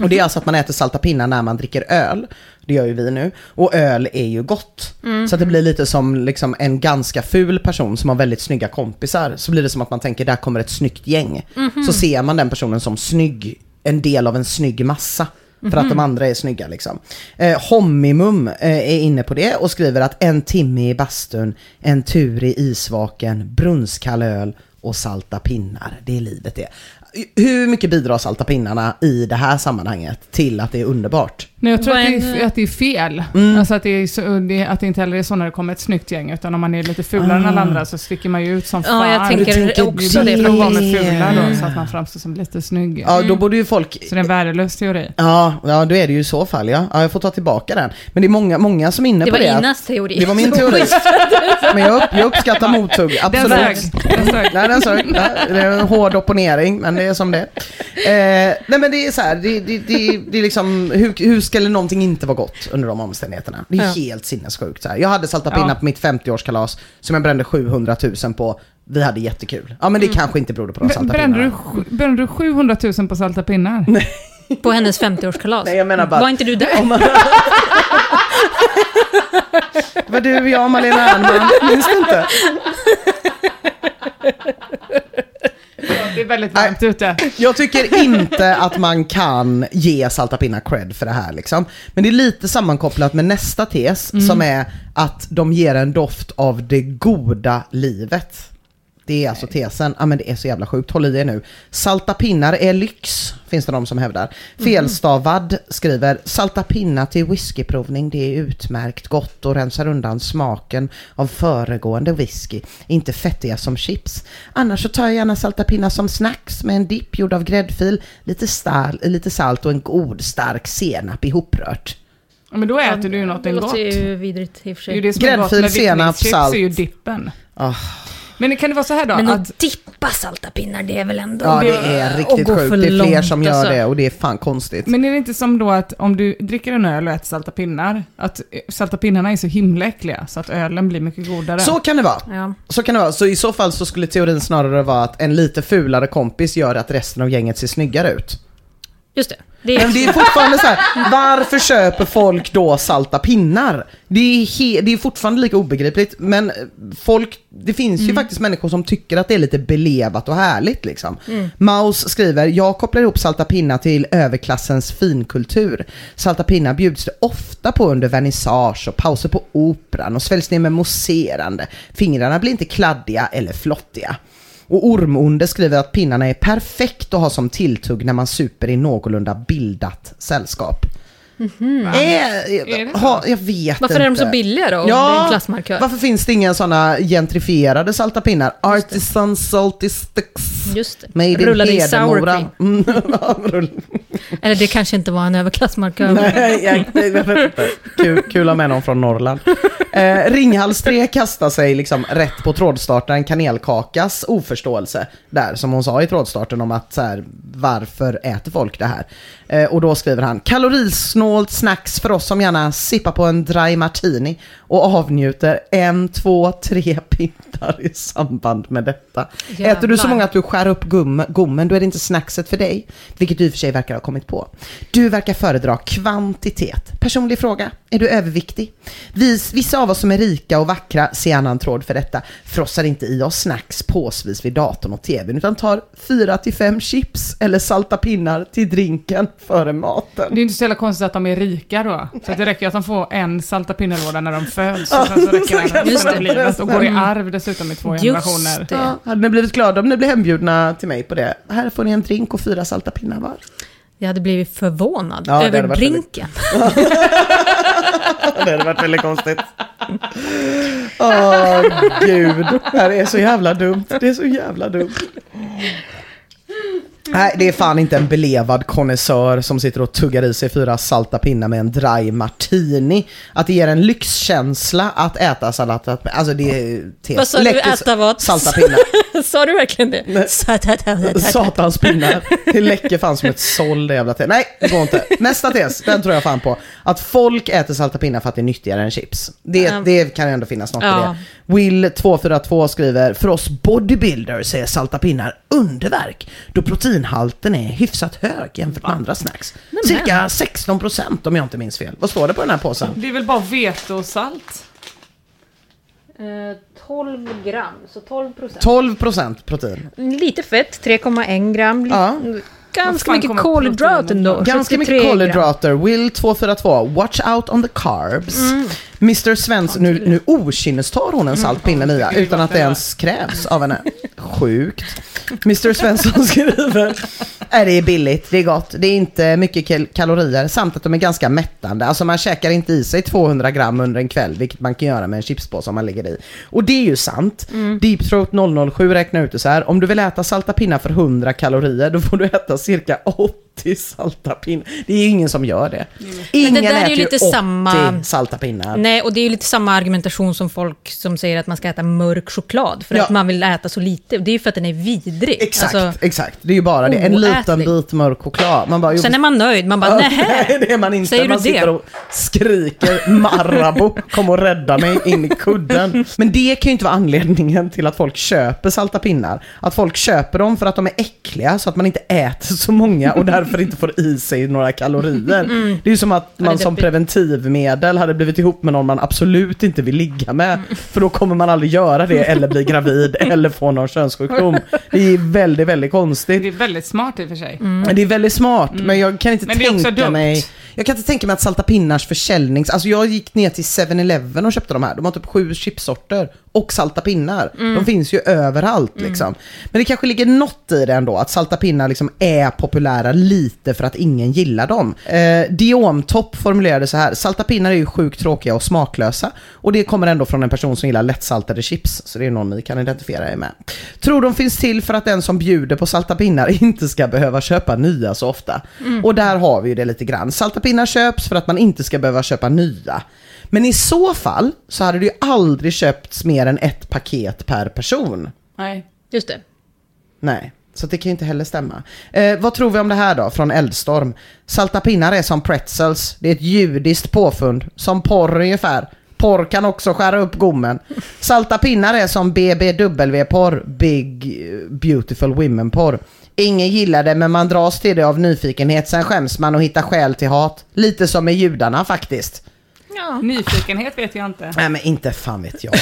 Och det är alltså att man äter salta pinnar när man dricker öl. Det gör ju vi nu. Och öl är ju gott. Så att det blir lite som liksom en ganska ful person som har väldigt snygga kompisar. Så blir det som att man tänker, där kommer ett snyggt gäng. Så ser man den personen som snygg, en del av en snygg massa. För att de andra är snygga liksom. Eh, Hommimum eh, är inne på det och skriver att en timme i bastun, en tur i isvaken, brunskall öl och salta pinnar. Det är livet det. Hur mycket bidrar salta pinnarna i det här sammanhanget till att det är underbart? Nej, jag tror att det, är att det är fel. Mm. Alltså att det, är så, det, att det inte heller är så när det kommer ett snyggt gäng, utan om man är lite fulare än alla andra så sticker man ju ut som Ja, fan. jag tänker också det det. bra med gången. fula då, så att man framstår som lite snygg. Ja, då borde ju folk... Så det är en värdelös teori. Ja, ja, då är det ju i så fall ja. ja. Jag får ta tillbaka den. Men det är många, många som är inne Det på var det. att- Inas teori. Det var min teori. Men jag, upp, jag uppskattar mothugg, Den absolut. sög. Den sög. Nej, den sög. Det är en hård opponering, men det är som det eh, Nej, men det är så här, det, det, det, det är liksom, hur, hur skulle någonting inte vara gott under de omständigheterna? Det är Ja. helt sinnessjukt. Så här. Jag hade salta Ja. pinnar på mitt 50-årskalas som jag brände 700 000 på. Vi hade jättekul. Ja, men det kanske inte berodde på de salta Brände du, pinnarna. sju- brände du 700 000 på salta pinnar? På hennes 50-årskalas. Nej, jag menar bara- Var inte du där? Om man- Det var du, jag och Malena Ernman. Minns du inte? Det är väldigt varmt ute. Jag tycker inte att man kan ge salta pinnar cred för det här liksom. Men det är lite sammankopplat med nästa tes som är att de ger en doft av det goda livet. Det är alltså tesen. Ja men det är så jävla sjukt. Håll i er nu. Salta pinnar är lyx, finns det de som hävdar. Felstavad skriver, salta pinnar till whiskyprovning, det är utmärkt gott och rensar undan smaken av föregående whisky. Inte fettiga som chips. Annars så tar jag gärna salta pinnar som snacks med en dipp gjord av gräddfil, lite, stal, lite salt och en god stark senap ihoprört. Ja, men då äter du ju Det någonting gott. låter ju vidrigt i och för Det är ju sig. det som är gott Gräddfil, med senap, salt. är ju dippen. Ah. Men kan det vara så här då? Men att, att dippa salta pinnar, det är väl ändå... Ja det är riktigt gå sjukt. Det är fler långt, som gör alltså. det och det är fan konstigt. men är det inte som då att om du dricker en öl och äter salta pinnar, att eh, salta pinnarna är så himla äckliga så att ölen blir mycket godare? Så kan det vara. Ja. Så kan det vara. Så i så fall så skulle teorin snarare vara att en lite fulare kompis gör att resten av gänget ser snyggare ut. Just det. det är... Men det är fortfarande så här, varför köper folk då salta pinnar? Det är, he- det är fortfarande lika obegripligt, men folk, det finns ju faktiskt människor som tycker att det är lite belevat och härligt liksom. Maus skriver, jag kopplar ihop salta pinnar till överklassens finkultur. Salta pinnar bjuds det ofta på under vernissage och pauser på operan och sväljs ner med mousserande. Fingrarna blir inte kladdiga eller flottiga. Och Ormonde skriver att pinnarna är perfekt att ha som tilltugg när man super i någorlunda bildat sällskap. Är, Är det ha, jag vet Varför inte. är de så billiga då? om det är en Ja, klassmarkör? varför finns det inga sådana gentrifierade salta pinnar? Artisan salty sticks. Just det. Made in Rullade i Hedemora. sour cream. Mm, ja, Eller det kanske inte var en överklassmarkör. Nej, jag, jag vet inte. Kul, kul att ha med någon från Norrland. Eh, Ringhals 3 kastar sig liksom rätt på trådstartaren Kanelkakas oförståelse. Där, som hon sa i trådstarten om att så här, varför äter folk det här? Eh, och då skriver han, kalorisnålt snacks för oss som gärna sippar på en dry martini och avnjuter en, två, tre pinnar i samband med detta. Äter du så Jävlar. många att du skär upp gum, gommen, då är det inte snackset för dig. Vilket du i och för sig verkar ha kommit på. Du verkar föredra kvantitet. Personlig fråga. Är du överviktig? Vis, vissa av oss som är rika och vackra ser annan tråd för detta. Frossar inte i oss snacks påsvis vid datorn och tvn utan tar fyra till fem chips eller salta pinnar till drinken före maten. Det är inte så jävla konstigt att de är rika då. Så det räcker att de får en salta pinnelåda när de föds. Och sen så räcker det kan resten av livet och går i arv dessutom i två Just generationer. det. Ja, hade ni blivit glada om ni blev hembjudna till mig på det? Här får ni en drink och fyra salta pinnar var. Jag hade blivit förvånad Ja, över drinken. Det hade varit väldigt konstigt. Åh gud, det här är så jävla dumt. Det är så jävla dumt. Nej, det är fan inte en belevad konnässör som sitter och tuggar i sig fyra salta pinnar med en dry martini. Att det ger en lyxkänsla att äta salata. Alltså det är tes. Vad sa du, äta vad? Salta pinnar. Sa du verkligen det? Satans pinnar. Det läcker fan som ett såll det jävla te. Nej, det går inte. Nästa tes, den tror jag fan på. Att folk äter salta pinnar för att det är nyttigare än chips. Det, det kan ändå finnas något Ja. i det. Will242 skriver, för oss bodybuilders är salta pinnar underverk. Då proteinhalten är hyfsat hög jämfört med andra snacks. Cirka 16% om jag inte minns fel. Vad står det på den här påsen? Det är väl bara vete och salt? 12 gram, så 12 procent. 12% protein. Lite fett, 3,1 gram. Ja. Ganska mycket kommer kolhydrat proteinen ändå. Ganska 63 mycket kolhydrater. Will242, watch out on the carbs. Mm. Mr Svensson, nu, nu okynnestar hon en salt pinne Mia, utan att det ens krävs av henne. Sjukt. Mr Svensson skriver, är det är billigt, det är gott, det är inte mycket kal- kalorier samt att de är ganska mättande. Alltså man käkar inte i sig 200 gram under en kväll, vilket man kan göra med en chipspåse om man lägger i. Och det är ju sant. Deep Throat 007 räknar ut det så här, om du vill äta salta pinnar för 100 kalorier, då får du äta cirka 80 salta pinnar. Det är ju ingen som gör det. Ingen där är äter ju ju lite 80 samma- salta pinnar. Nej, och det är ju lite samma argumentation som folk som säger att man ska äta mörk choklad för Ja. att man vill äta så lite. Det är ju för att den är vidrig. Exakt, Alltså, exakt. Det är ju bara det. En liten oätlig. bit mörk choklad. Man bara, sen är man nöjd, man bara nej. Det är man inte. Säger du man det? sitter och skriker Marabou, kom och rädda mig in i kudden. Men det kan ju inte vara anledningen till att folk köper salta pinnar. Att folk köper dem för att de är äckliga så att man inte äter så många och därför inte får i sig några kalorier. Det är ju som att man som preventivmedel hade blivit ihop med någon man absolut inte vill ligga med. För då kommer man aldrig göra det eller bli gravid eller få någon könssjukdom. Det är väldigt, väldigt konstigt. Det är väldigt smart i och för sig. Men Det är väldigt smart, men jag kan inte Men det är också tänka dumt. mig... Jag kan inte tänka mig att Salta Pinnars försäljnings... Alltså jag gick ner till 7-Eleven och köpte de här. De har typ sju chipsorter och salta pinnar. De finns ju överallt liksom. Men det kanske ligger något i det ändå, att salta pinnar liksom är populära lite för att ingen gillar dem. Eh, Diomtopp formulerade så här, salta pinnar är ju sjukt tråkiga och smaklösa. Och det kommer ändå från en person som gillar lättsaltade chips, så det är någon ni kan identifiera er med. Tror de finns till för att den som bjuder på salta pinnar inte ska behöva köpa nya så ofta. Och där har vi ju det lite grann. Salta pinnar köps för att man inte ska behöva köpa nya. Men i så fall så hade det ju aldrig köpts mer än ett paket per person. Nej. Just det. Nej, så det kan ju inte heller stämma. Eh, vad tror vi om det här då, från Eldstorm? Salta pinnar är som pretzels, det är ett judiskt påfund, som porr ungefär. Porr kan också skära upp gommen. Salta pinnar är som BBW-porr, Big eh, Beautiful Women-porr. Ingen gillar det men man dras till det av nyfikenhet, sen skäms man och hittar skäl till hat. Lite som med judarna faktiskt. Ja. Nyfikenhet vet jag inte. Nej men inte fan vet jag.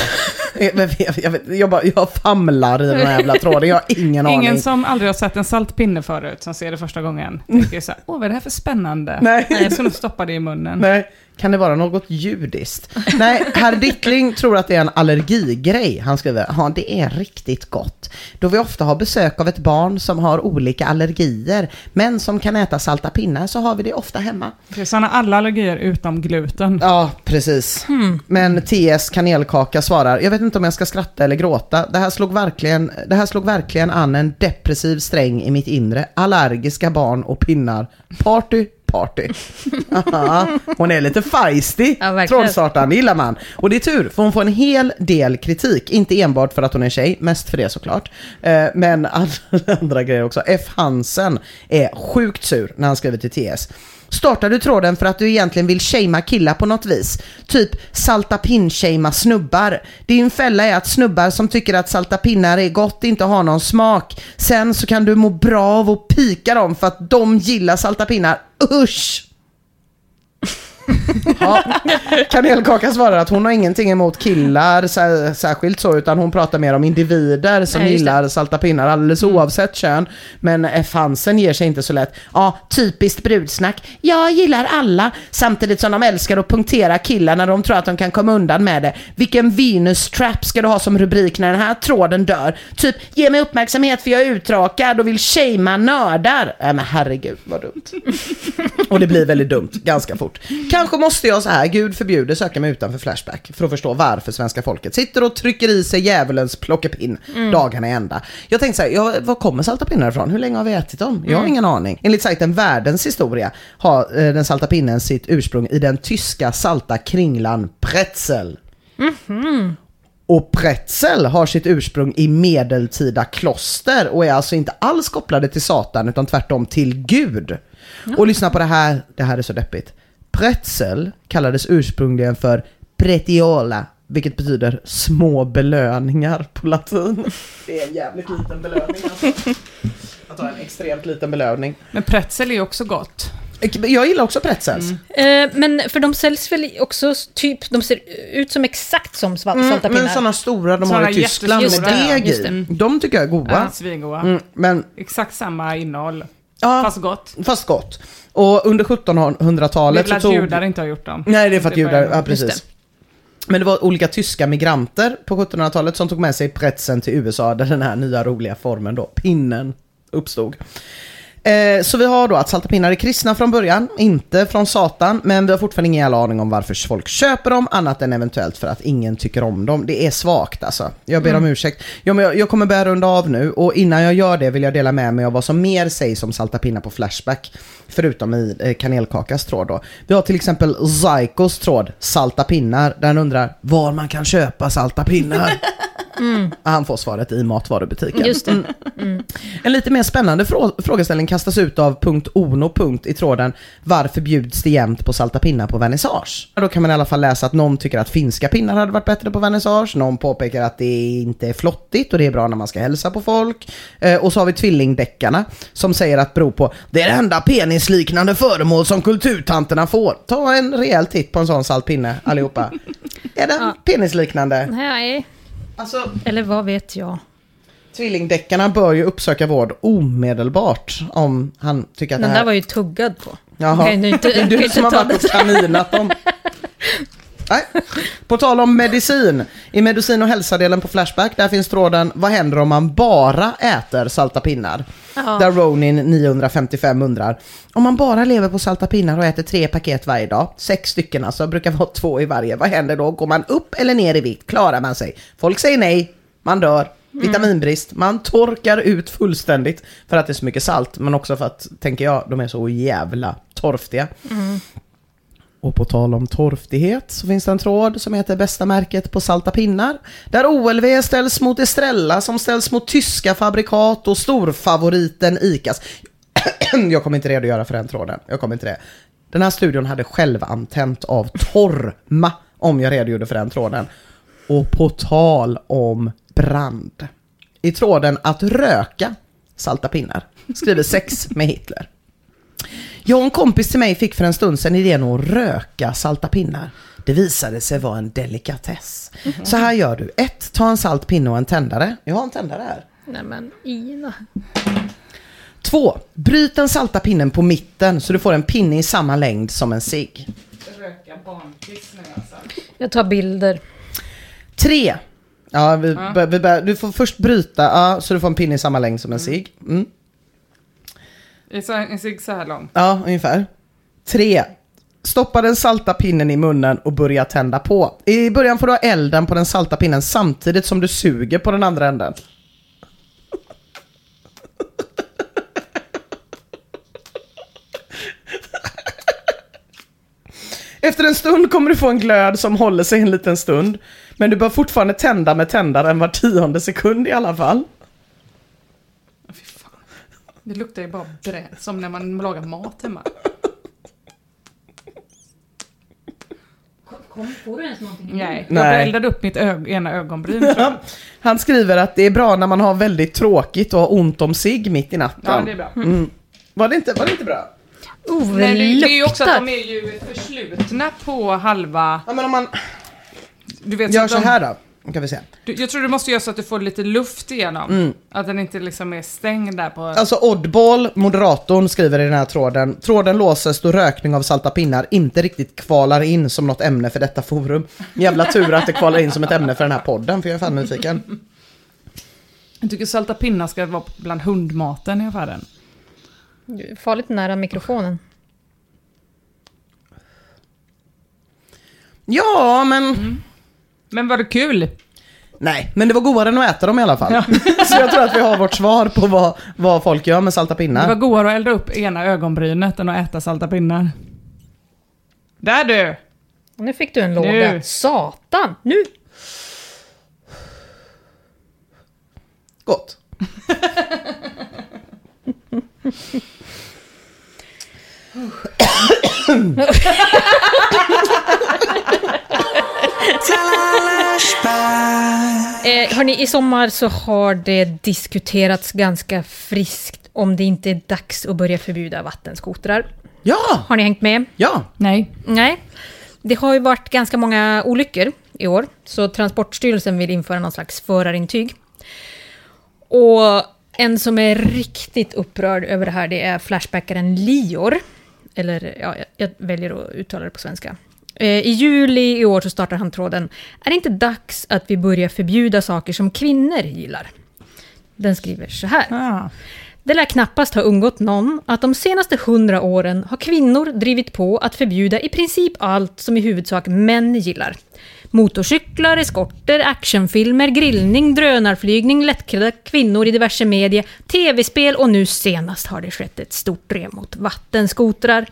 jag, jag, jag, jag, jag, bara, jag famlar i den här jävla tråden, jag har ingen, Ingen aning. som aldrig har sett en saltpinne förut, som ser det första gången, tänker så här, åh vad är det här för spännande? Nej. Jag ska nog stoppa det i munnen. Nej, Kan det vara något judiskt? Nej, herr Dittling tror att det är en allergigrej. Han skriver, ja det är riktigt gott. Då vi ofta har besök av ett barn som har olika allergier, men som kan äta salta pinnar så har vi det ofta hemma. Det är sådana alla allergier utom gluten. Ja, precis. Men TS Kanelkaka svarar, jag vet inte om jag ska skratta eller gråta. Det här, slog verkligen, det här slog verkligen an en depressiv sträng i mitt inre. Allergiska barn och pinnar. Party, party. Aha, hon är lite feisty, Ja, det gillar man. Och det är tur, för hon får en hel del kritik. Inte enbart för att hon är tjej, mest för det såklart. Eh, men andra grejer också. F. Hansen är sjukt sur när han skriver till TS. Startar du tråden för att du egentligen vill shamea killar på något vis? Typ salta pinn-shamea snubbar. Din fälla är att snubbar som tycker att salta pinnar är gott inte har någon smak. Sen så kan du må bra av att pika dem för att de gillar salta pinnar. Usch! Ja. Kanelkaka svarar att hon har ingenting emot killar sär, särskilt så, utan hon pratar mer om individer som Nej, gillar salta pinnar alldeles oavsett kön. Men F. Hansen ger sig inte så lätt. Ja, typiskt brudsnack. Jag gillar alla, samtidigt som de älskar att punktera killar när de tror att de kan komma undan med det. Vilken Venus-trap ska du ha som rubrik när den här tråden dör? Typ, ge mig uppmärksamhet för jag är uttråkad och vill shamea nördar. Nej men herregud vad dumt. Och det blir väldigt dumt ganska fort. Kanske måste jag så här, gud förbjude, söka mig utanför Flashback för att förstå varför svenska folket sitter och trycker i sig djävulens plockepinn dagarna i ända. Jag tänkte så här, ja, var kommer salta pinnar ifrån? Hur länge har vi ätit dem? Jag har ingen aning. Enligt sajten Världens historia har eh, den salta pinnen sitt ursprung i den tyska salta kringlan pretzel. Och pretzel har sitt ursprung i medeltida kloster och är alltså inte alls kopplade till Satan utan tvärtom till Gud. Och lyssna på det här, det här är så deppigt. Pretzel kallades ursprungligen för pretiola, vilket betyder små belöningar på latin. Det är en jävligt liten belöning alltså. Jag tar en extremt liten belöning. Men pretzel är ju också gott. Jag gillar också pretzels. Eh, men för de säljs väl också typ, de ser ut som exakt som sval- Mm, salta men pinnar. sådana stora de Såna har i Tyskland med deg i. det. De tycker jag är goda. Ja, svingoda. Mm, men Exakt samma innehåll. Ja. Fast gott. Fast gott. Och under Det är 1700-talet väl att tog... judar inte har gjort dem. Nej, det är för att judar, ja precis. Men det var olika tyska migranter på 1700-talet som tog med sig pretzeln till USA där den här nya roliga formen då, pinnen, uppstod. Eh, så vi har då att salta pinnar är kristna från början, inte från Satan, men vi har fortfarande ingen jävla aning om varför folk köper dem, annat än eventuellt för att ingen tycker om dem. Det är svagt alltså. Jag ber om ursäkt. Ja, men jag, jag kommer börja runda av nu och innan jag gör det vill jag dela med mig av vad som mer sägs om salta pinnar på Flashback, förutom i eh, kanelkakas tråd då. Vi har till exempel Zykos tråd, salta pinnar, där han undrar var man kan köpa salta pinnar. Han får svaret i matvarubutiken. Just det. Mm. En lite mer spännande frå- frågeställning kastas ut av punkt Ono punkt i tråden Varför bjuds det jämt på salta pinnar på vernissage? Då kan man i alla fall läsa att någon tycker att finska pinnar hade varit bättre på vernissage, någon påpekar att det inte är flottigt och det är bra när man ska hälsa på folk. Eh, och så har vi tvillingdeckarna som säger att beror på det är det enda penisliknande föremål som kulturtanterna får. Ta en rejäl titt på en sån salt pinne allihopa. är den penisliknande? Nej, Alltså, eller vad vet jag. Tvillingdeckarna bör ju uppsöka vård omedelbart om han tycker att Den det här... där var ju tuggad på. Jaha, Kan inte- kan du som har varit och kaninat dem. Nej. På tal om medicin. I medicin och hälsadelen på Flashback där finns tråden Vad händer om man bara äter salta pinnar? Ja. Där Ronin 955 undrar Om man bara lever på salta pinnar och äter tre paket varje dag, sex stycken alltså, brukar vara två i varje. Vad händer då? Går man upp eller ner i vikt? Klarar man sig? Folk säger nej, man dör. Vitaminbrist, man torkar ut fullständigt för att det är så mycket salt, men också för att, tänker jag, de är så jävla torftiga. Och på tal om torftighet så finns det en tråd som heter Bästa märket på salta pinnar. Där OLV ställs mot Estrella som ställs mot tyska fabrikat och storfavoriten ICAs. Jag kommer inte redogöra för den tråden. Jag kommer inte det. Den här studion hade självantänt av torma om jag redogjorde för den tråden. Och på tal om brand. I tråden att röka salta pinnar skriver sex med Hitler. Jag och en kompis till mig fick för en stund sedan idén att röka salta pinnar. Det visade sig vara en delikatess. Så här gör du. ett, Ta en salt pinne och en tändare. Jag har en tändare här. Nej men Ina. Två, Bryt den salta pinnen på mitten så du får en pinne i samma längd som en cigg. röka barnpiss nu alltså. Jag tar bilder. Tre. Ja, vi, Ja. vi bör, du får först bryta, ja, så du får en pinne i samma längd som en cigg. Mm. En cigg så här lång. Ja, ungefär. Tre. Stoppa den salta pinnen i munnen och börja tända på. I början får du ha elden på den salta pinnen samtidigt som du suger på den andra änden. Efter en stund kommer du få en glöd som håller sig en liten stund. Men du bör fortfarande tända med tändaren var tionde sekund i alla fall. Det luktar ju bara brä, som när man lagar mat hemma. Kom, får du ens någonting? Nej, Nej. jag eldade upp mitt ög ena ögonbryn tror jag. Han skriver att det är bra när man har väldigt tråkigt och har ont om sig mitt i natten. Ja, det är bra. Mm. Var, det inte, var det inte bra? Oh, Men det, det det är ju också att de är ju förslutna på halva... Ja, men om man Du vet, gör att så de, här då. Kan vi se. Du, jag tror du måste göra så att du får lite luft igenom. Mm. Att den inte liksom är stängd där på... Alltså Oddball, moderatorn, skriver i den här tråden. Tråden låses då rökning av salta pinnar inte riktigt kvalar in som något ämne för detta forum. Jävla tur att det kvalar in som ett ämne för den här podden, för jag är fan nyfiken. Jag tycker salta pinnar ska vara bland hundmaten i affären. Farligt nära mikrofonen. Ja, men... Men var det kul? Nej, men det var godare än att äta dem i alla fall. Så jag tror att vi har vårt svar på vad, vad folk gör med salta Det var pinnar. godare att elda upp ena ögonbrynet än att äta salta pinnar. Där du! Nu fick du en Nu. låda. Satan! Nu! Gott. Eh, hörni, i sommar så har det diskuterats ganska friskt om det inte är dags att börja förbjuda vattenskotrar. Ja! Har ni hängt med? Ja! Nej. Nej. Det har ju varit ganska många olyckor i år, så Transportstyrelsen vill införa någon slags förarintyg. Och en som är riktigt upprörd över det här, det är Flashbackaren Lior. Eller, ja, jag- jag väljer att uttala det på svenska. Eh, I juli i år så startar han tråden Är det inte dags att vi börjar förbjuda saker som kvinnor gillar? Den skriver så här. Ah. Det lär knappast ha undgått någon att de senaste hundra åren har kvinnor drivit på att förbjuda i princip allt som i huvudsak män gillar. Motorcyklar, eskorter, actionfilmer, grillning, drönarflygning, lättklädda kvinnor i diverse media, tv-spel och nu senast har det skett ett stort drev mot vattenskotrar.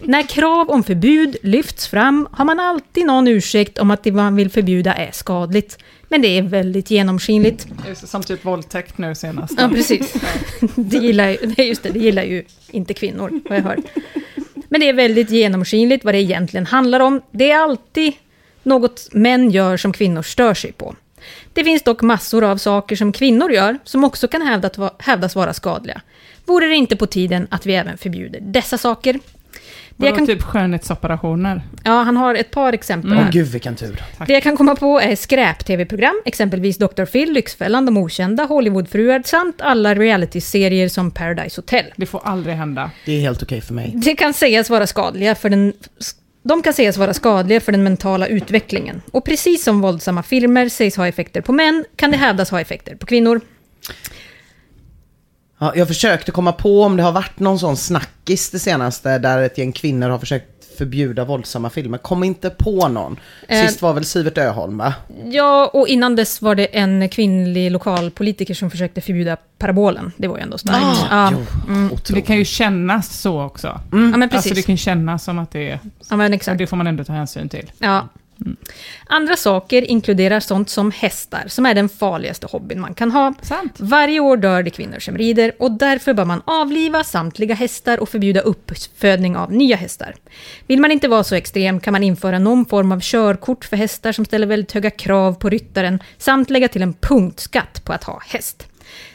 När krav om förbud lyfts fram har man alltid någon ursäkt om att det man vill förbjuda är skadligt. Men det är väldigt genomskinligt. Som typ våldtäkt nu senast. Ja, precis. Det gillar, ju- just det, det gillar ju inte kvinnor, vad jag hör. Men det är väldigt genomskinligt vad det egentligen handlar om. Det är alltid något män gör som kvinnor stör sig på. Det finns dock massor av saker som kvinnor gör som också kan hävdas vara skadliga. Vore det inte på tiden att vi även förbjuder dessa saker? Det jag kan, typ skönhetsoperationer? ja, han har ett par exempel Åh här. gud vilken tur. Det jag kan komma på är skräp-tv-program, exempelvis Dr. Phil, Lyxfällan, De Okända, Hollywoodfruar samt alla reality-serier som Paradise Hotel. Det får aldrig hända. Det är helt okej för mig. Det kan sägas vara skadliga för den... De kan sägas vara skadliga för den mentala utvecklingen. Och precis som våldsamma filmer sägs ha effekter på män, kan det hävdas ha effekter på kvinnor. Ja, jag försökte komma på om det har varit någon sån snackis det senaste där ett gäng kvinnor har försökt förbjuda våldsamma filmer. Kom inte på någon. Eh. Sist var väl Sivert Öholm va? Ja, och innan dess var det en kvinnlig lokalpolitiker som försökte förbjuda parabolen. Det var ju ändå starkt. Ah, ja. jo, Det kan ju kännas så också. ja, men precis. Alltså det kan kännas som att det är... ja, men Och exakt. det får man ändå ta hänsyn till. Ja. Andra saker inkluderar sånt som hästar, som är den farligaste hobbyn man kan ha. Sant. Varje år dör det kvinnor som rider och därför bör man avliva samtliga hästar och förbjuda uppfödning av nya hästar. Vill man inte vara så extrem kan man införa någon form av körkort för hästar som ställer väldigt höga krav på ryttaren samt lägga till en punktskatt på att ha häst.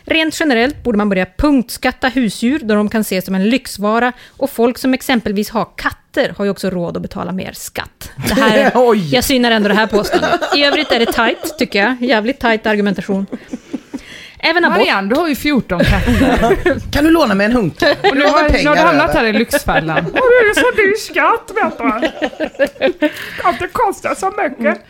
Rent generellt borde man börja punktskatta husdjur då de kan ses som en lyxvara och folk som exempelvis har katter har ju också råd att betala mer skatt. Det här, jag synar ändå det här påståendet. I övrigt är det tight, tycker jag. Jävligt tight argumentation. Även abort... Marianne, du har ju 14 katter. Kan du låna mig en hunk? Och nu har, pengar har du hamnat här i Lyxfällan. Och det är så dyr skatt, vet du. Att det kostar så mycket.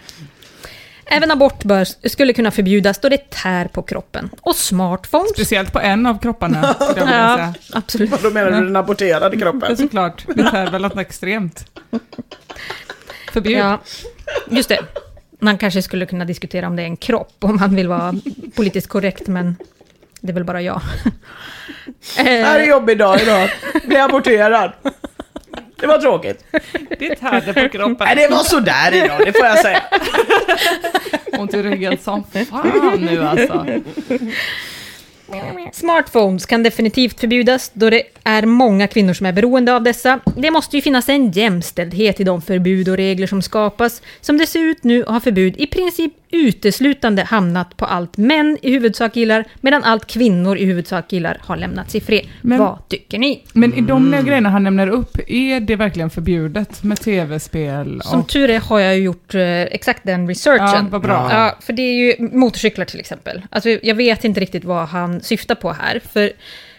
Även abort bör, skulle kunna förbjudas då det tär på kroppen. Och smartphones... Speciellt på en av kropparna, skulle jag vilja Ja, säga. absolut. Då menar du den aborterade Ja, kroppen? såklart. Det är väl något extremt. Förbjud. Ja, just det. Man kanske skulle kunna diskutera om det är en kropp, om man vill vara politiskt korrekt, men det är väl bara jag. Det här är en jobbig dag idag. Bli aborterad. Det var tråkigt. Det tärde på kroppen. Nej, det var sådär idag, det får jag säga. Ont i ryggen som fan nu alltså. Smartphones kan definitivt förbjudas då det är många kvinnor som är beroende av dessa. Det måste ju finnas en jämställdhet i de förbud och regler som skapas. Som det ser ut nu har förbud i princip uteslutande hamnat på allt män i huvudsak gillar, medan allt kvinnor i huvudsak gillar har lämnats i fred. Men- Vad tycker ni? Men i de grejerna han nämner upp, är det verkligen förbjudet med tv-spel? Som och- tur är har jag ju gjort eh, exakt den researchen. Ja, vad bra. Ja, för det är ju motorcyklar till exempel. Alltså, jag vet inte riktigt vad han syftar på här. För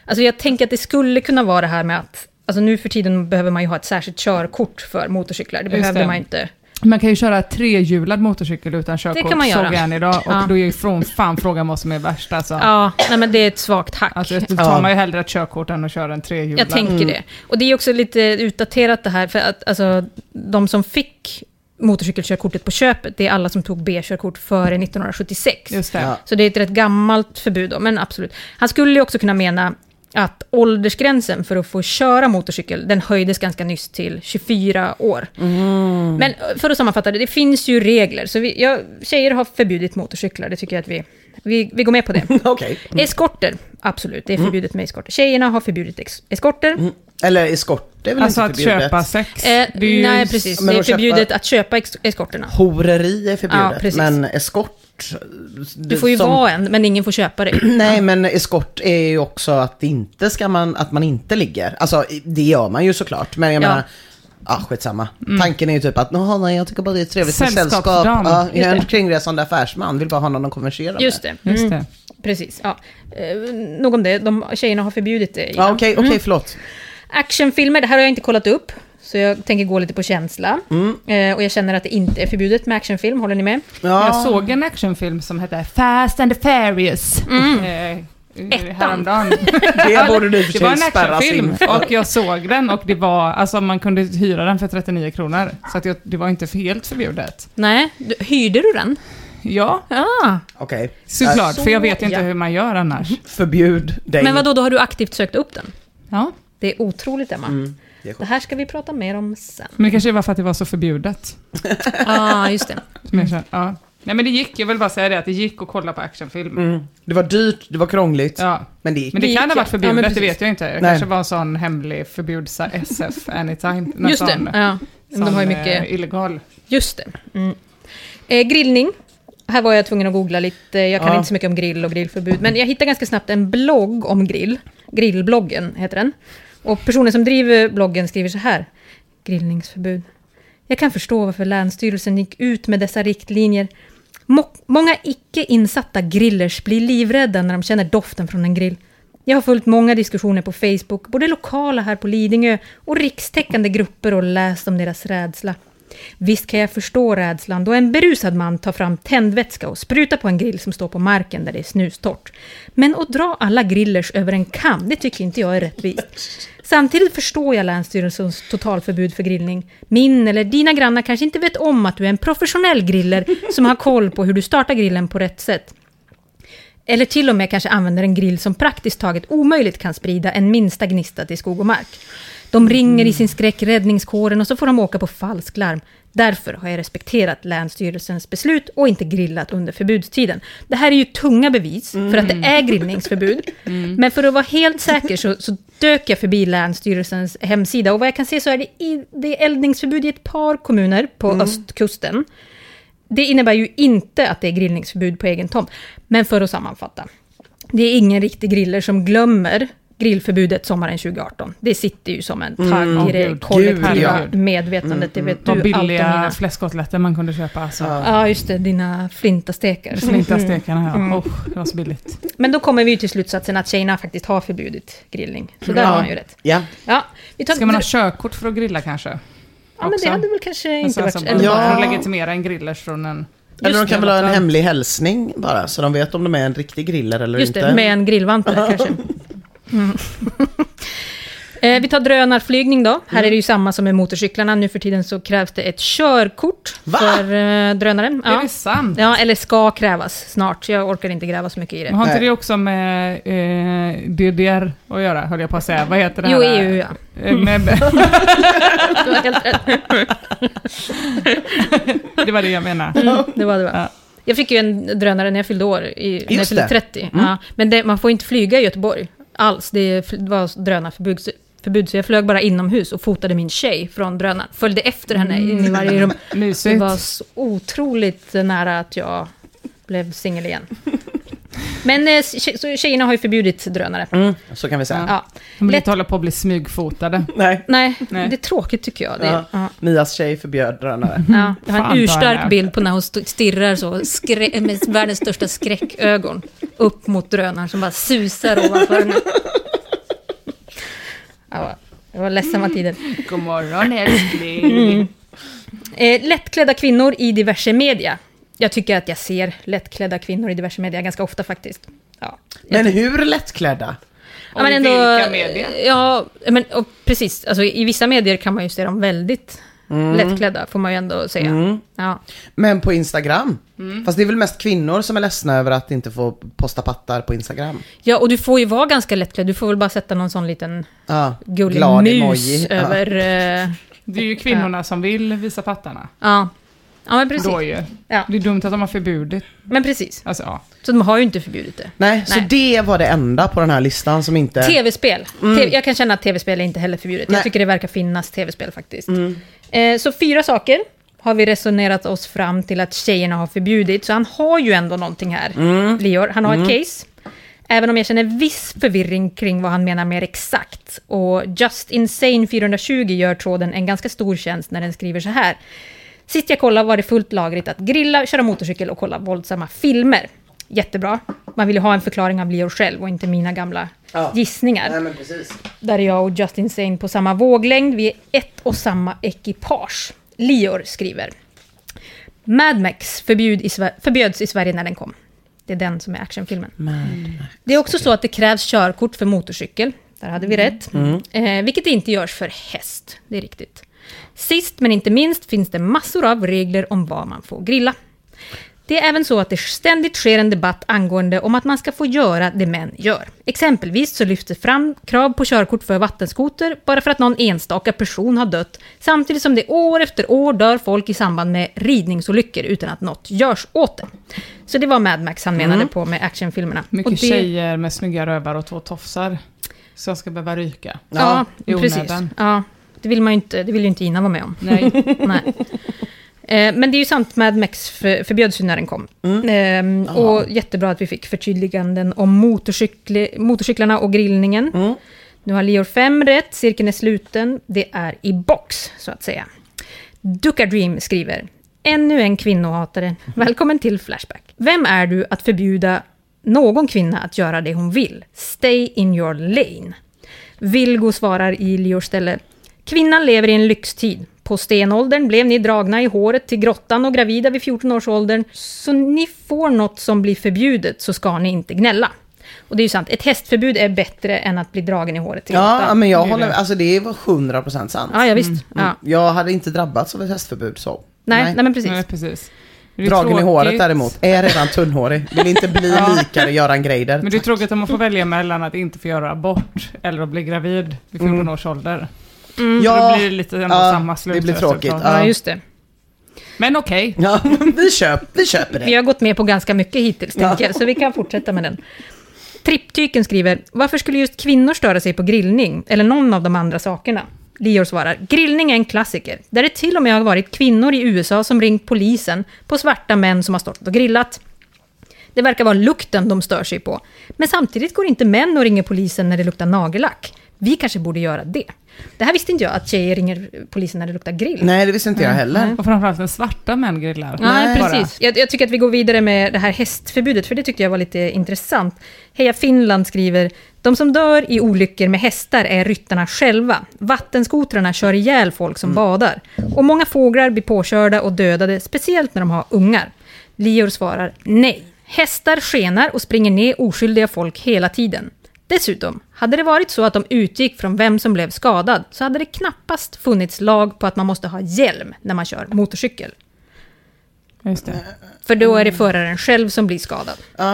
alltså, jag tänker att det skulle kunna vara det här med att Alltså nu för tiden behöver man ju ha ett särskilt körkort för motorcyklar. Det Just behövde det. man inte. Man kan ju köra trehjulad motorcykel utan körkort, kan man göra. såg jag en idag. Och Ja. då är ju från fan frågan vad som är värst alltså. Ja, nej men det är ett svagt hack. Alltså, då tar Ja. man ju hellre ett körkort än att köra en trehjulad. Jag tänker det. Och det är också lite utdaterat det här, för att alltså, de som fick motorcykelkörkortet på köpet, det är alla som tog B-körkort före 1976. Just det. Ja. Så det är ett rätt gammalt förbud då, men absolut. Han skulle ju också kunna mena att åldersgränsen för att få köra motorcykel, den höjdes ganska nyss till 24 år. Men för att sammanfatta det, det finns ju regler. Så vi, ja, tjejer har förbjudit motorcyklar, det tycker jag att vi, vi, vi går med på det. Okej. Eskorter, absolut, det är förbjudet med eskorter. Tjejerna har förbjudet ex- eskorter. Eller eskort, det är väl Alltså inte att förbjudet? köpa sex. Eh, det är ju- nej, precis. Men Det är att köpa- förbjudet att köpa ex- eskorterna. Horeri är Ja, förbjudet, precis. men eskort... Du får ju som- vara en, men ingen får köpa dig. Nej, men eskort är ju också att inte ska man, att man inte ligger. Alltså, det gör man ju såklart, men jag Ja. menar, ja skitsamma. Tanken är ju typ att, "Nå, nej jag tycker bara det är trevligt med sällskap. Ja, jag är en Just kringresande affärsman, vill bara ha någon att konversera med. Just det. Just Mm, det. Precis, ja. Eh, nog om det. De, tjejerna har förbjudit det. Ja, okej, okej, Mm. förlåt. Actionfilmer, det här har jag inte kollat upp. Så jag tänker gå lite på känsla. Eh, och jag känner att det inte är förbjudet med actionfilm, håller ni med? Ja. Jag såg en actionfilm som hette Fast and the Furious. Eh, Ettan. Det borde du för Det var en actionfilm och jag såg den och det var, alltså man kunde hyra den för 39 kronor. Så att jag, det var inte helt förbjudet. Nej, du, hyrde du den? Ja, Ja. Okej. såklart, Så, för jag vet ju inte ja. hur man gör annars. Förbjud dig. Men vadå, då har du aktivt sökt upp den? Ja, Det är otroligt, Emma. Mm, det det här ska vi prata mer om sen. men det kanske var för att det var så förbjudet. Ja, ah, just det. Kände, ja. Nej men det gick, jag vill bara säga det, att det gick att kolla på actionfilm. Mm. Det var dyrt, det var krångligt, Ja. men det gick. Men det Det kan gick, ha varit förbjudet, Ja, men det vet jag inte. Det Nej. kanske var en sån hemlig förbjud så här SF anytime. någon Just det, sån, ja. Men de har ju sån, mycket... eh, illegal. Just det. Mm. Eh, grillning. Här var jag tvungen att googla lite. Jag kan Ja. inte så mycket om grill och grillförbud. Men jag hittade ganska snabbt en blogg om grill. Grillbloggen heter den. Och personen som driver bloggen skriver så här. Grillningsförbud. Jag kan förstå varför Länsstyrelsen gick ut med dessa riktlinjer. Mo många icke insatta grillers blir livrädda när de känner doften från en grill. Jag har följt många diskussioner på Facebook, både lokala här på Lidingö och rikstäckande grupper och läst om deras rädsla. Visst kan jag förstå rädslan då en berusad man tar fram tändvätska och sprutar på en grill som står på marken där det är snustort. Men att dra alla grillers över en kam, det tycker inte jag är rättvist. Samtidigt förstår jag Länsstyrelsens totalförbud för grillning. Min eller dina grannar kanske inte vet om att du är en professionell griller som har koll på hur du startar grillen på rätt sätt. Eller till och med kanske använder en grill som praktiskt taget omöjligt kan sprida en minsta gnista till skog och mark. De ringer i sin skräck räddningskåren och så får de åka på falsklarm. Därför har jag respekterat Länsstyrelsens beslut och inte grillat under förbudstiden. Det här är ju tunga bevis för att det är grillningsförbud. Men för att vara helt säker så, så dök jag förbi Länsstyrelsens hemsida och vad jag kan se så är det, i, det är eldningsförbud i ett par kommuner på östkusten. Det innebär ju inte att det är grillningsförbud på egen tomt. Men för att sammanfatta. Det är ingen riktig griller som glömmer grillförbudet sommaren 2018. Det sitter ju som en tagg Mm, i det kollektiva Gud, ja. medvetandet. Det vet Vad du allt om billiga mina. fläskkotletter man kunde köpa. Alltså. Ja, just det. Dina flintastekar. Flintastekarna, ja. Mm. Oh, det var så billigt. Men då kommer vi ju till slutsatsen att tjejerna faktiskt har förbjudit grillning. Så där Ja. har man ju rätt. Ja. Ja, vi tar Ska man ha körkort för att grilla kanske? Ja, men det hade väl kanske inte Alltså, varit... alltså, eller bara bara- legitimera en grillers från en... Eller de Just kan det. väl ha en hemlig hälsning bara, så de vet om de är en riktig griller eller Just inte. det, med en grillvante kanske. Mm. Eh, vi tar drönarflygning då. Här är det ju samma som med motorcyklarna. Nu för tiden så krävs det ett körkort för eh, drönaren. Är det sant? Ja, eller ska krävas snart. Jag orkar inte gräva så mycket i det. Men har inte det också med eh, DDR att göra, höll jag på att säga. Vad heter det Jo, här? EU, ja. Eh, Med, Du har helt rätt. det var det jag menade. Mm, det var det va? Jag fick ju en drönare när jag fyllde år, i, när jag fyllde det. 30. Mm. Ja. Men det, man får inte flyga i Göteborg alls. Det var drönarförbud. Förbud, så jag flög bara inomhus och fotade min tjej från drönaren. Följde efter henne in i varje rum. Det Mysigt. var så otroligt nära att jag blev singel igen. Men eh, så tjejerna har ju förbjudit drönare. Mm, så kan vi säga. Ja. De vill Lätt- inte hålla på att bli smygfotade. Nej. Nej, Nej. det är tråkigt tycker jag. Det, Ja. ja. Mias tjej förbjöd drönare. Ja, jag har en ta urstark bild på när hon st- stirrar så, skrä- med världens största skräckögon, upp mot drönaren som bara susar ovanför henne. Ja, det var ledsamma tider. God morgon älskling. Mm. Eh, lättklädda kvinnor i diverse media. Jag tycker att jag ser lättklädda kvinnor i diverse media ganska ofta faktiskt. Ja. Men hur lättklädda? Ja, men ändå, Ja, men och precis. Alltså, I vissa medier kan man ju se dem väldigt Mm. lättklädda, får man ju ändå säga. Mm. Ja. Men på Instagram? Mm. Fast det är väl mest kvinnor som är ledsna över att inte få posta pattar på Instagram? ja, och du får ju vara ganska lättklädd. Du får väl bara sätta någon sån liten Ja, gullig glad mus emoji. Ja. över... eh, Det är ju kvinnorna som vill visa pattarna. ja. Ja, men precis. Då ju. Ja. Det är dumt att de har förbjudit. Men precis. Alltså, ja. Så de har ju inte förbjudit det. Nej, så Nej. det var det enda på den här listan som inte... Tv-spel. Mm. TV jag kan känna att tv-spel är inte heller förbjudet. Nej. Jag tycker det verkar finnas tv-spel faktiskt. Mm. Eh, så fyra saker har vi resonerat oss fram till att tjejerna har förbjudit. Så han har ju ändå någonting här, Mm. Lior. Han har Mm. ett case. Även om jag känner viss förvirring kring vad han menar mer exakt. Och Just Insane 420 gör tråden en ganska stor tjänst när den skriver så här. Sist jag kollade var det fullt lagligt att grilla, köra motorcykel och kolla våldsamma filmer. Jättebra. Man vill ju ha en förklaring av Leo själv och inte mina gamla Ja. gissningar. Nej, men precis. Där är jag och Justin Sane på samma våglängd. Vi är ett och samma ekipage. Lior skriver. Mad Max förbjud i förbjöds i Sverige när den kom. Det är den som är actionfilmen. Det är också så att det krävs körkort för motorcykel. Där hade vi rätt. Mm. Eh, vilket det inte görs för häst. Det är riktigt. Sist men inte minst finns det massor av regler om vad man får grilla. Det är även så att det ständigt sker en debatt angående om att man ska få göra det män gör. Exempelvis så lyfter fram krav på körkort för vattenskoter bara för att någon enstaka person har dött, samtidigt som det år efter år dör folk i samband med ridningsolyckor utan att något görs åt det. Så det var Mad Max han menade Mm. på med actionfilmerna. Mycket det- tjejer med snygga rövar och två tofsar. Så jag ska behöva ryka. Ja, i precis. onödan. Ja, det vill man ju inte, det vill ju inte Ina vara med om. Nej. Nej. Eh, Men det är ju sant, Mad Max för, förbjöds ju när den kom. Mm. Ehm, och jättebra att vi fick förtydliganden om motorcykli, motorcyklarna och grillningen. Mm. Nu har Leor 5 rätt, cirkeln är sluten. Det är i box, så att säga. Ducka Dream skriver, ännu en kvinnohatare. Välkommen till Flashback. Vem är du att förbjuda någon kvinna att göra det hon vill? Stay in your lane. Vilgo svarar i Leors ställe. Kvinnan lever i en lyxtid. På stenåldern blev ni dragna i håret till grottan och gravida vid 14 års åldern. Så ni får något som blir förbjudet så ska ni inte gnälla. Och det är ju sant, ett hästförbud är bättre än att bli dragen i håret till grottan. Ja, men jag Det är håller det. Alltså det var 100% sant. Ja, ja, visst. Ja. Jag hade inte drabbats av ett hästförbud så. Nej, nej, men precis. Nej, precis. Dragen i håret däremot, är redan tunnhårig. Vill inte bli Ja. likare Göran Greider. Men det är tråkigt om man får välja mellan att inte få göra abort eller att bli gravid vid 14 Mm. års ålder. Mm. Ja, Då blir det lite ändå ja, samma det slut. blir tråkigt. Ja, just det. Men okej. Ja, vi, köp, vi köper Vi det. har gått med på ganska mycket hittills, Ja. tänker jag, så vi kan fortsätta med den. Tripptyken skriver, varför skulle just kvinnor störa sig på grillning, eller någon av de andra sakerna? Lior svarar, grillning är en klassiker, där det till och med har varit kvinnor i USA som ringt polisen på svarta män som har stått och grillat. Det verkar vara lukten de stör sig på. Men samtidigt går inte män och ringer polisen när det luktar nagellack. Vi kanske borde göra det. Det här visste inte jag, att tjejer ringer polisen när det luktar grill. Nej, det visste inte jag heller. Och framförallt när svarta män grillar. Nej, Bara. precis. Jag, jag tycker att vi går vidare med det här hästförbudet, för det tyckte jag var lite intressant. Heja Finland skriver, de som dör i olyckor med hästar är ryttarna själva. Vattenskotrarna kör ihjäl folk som badar. Och många fåglar blir påkörda och dödade, speciellt när de har ungar. Lior svarar nej. Hästar skenar och springer ner oskyldiga folk hela tiden. Dessutom, hade det varit så att de utgick från vem som blev skadad så hade det knappast funnits lag på att man måste ha hjälm när man kör motorcykel. Just det. För då är det föraren själv som blir skadad. Ah,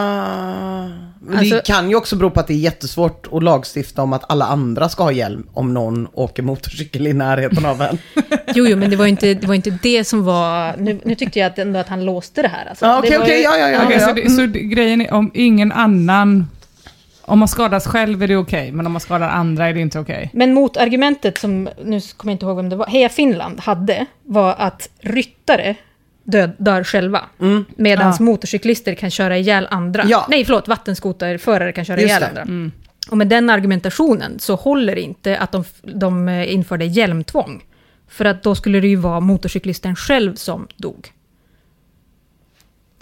men Alltså- det kan ju också bero på att det är jättesvårt att lagstifta om att alla andra ska ha hjälm om någon åker motorcykel i närheten av en. Jo, jo, men det var inte det, var inte det som var... Nu, nu tyckte jag att, ändå att han låste det här. Alltså. Ja, okej, var okej, ju- ja, ja, ja. Okej, så, det, så det, grejen är om ingen annan... Om man skadas själv är det okej, men om man skadar andra är det inte okej. Men motargumentet som, nu kommer jag inte ihåg vem det var, Heja Finland hade, var att ryttare död, dör själva. Medan Ja. motorcyklister kan köra ihjäl andra. Ja. Nej, förlåt, vattenskoterförare kan köra Just ihjäl det. andra. Och med den argumentationen så håller det inte att de, de eh, införde hjälmtvång. För att då skulle det ju vara motorcyklisten själv som dog.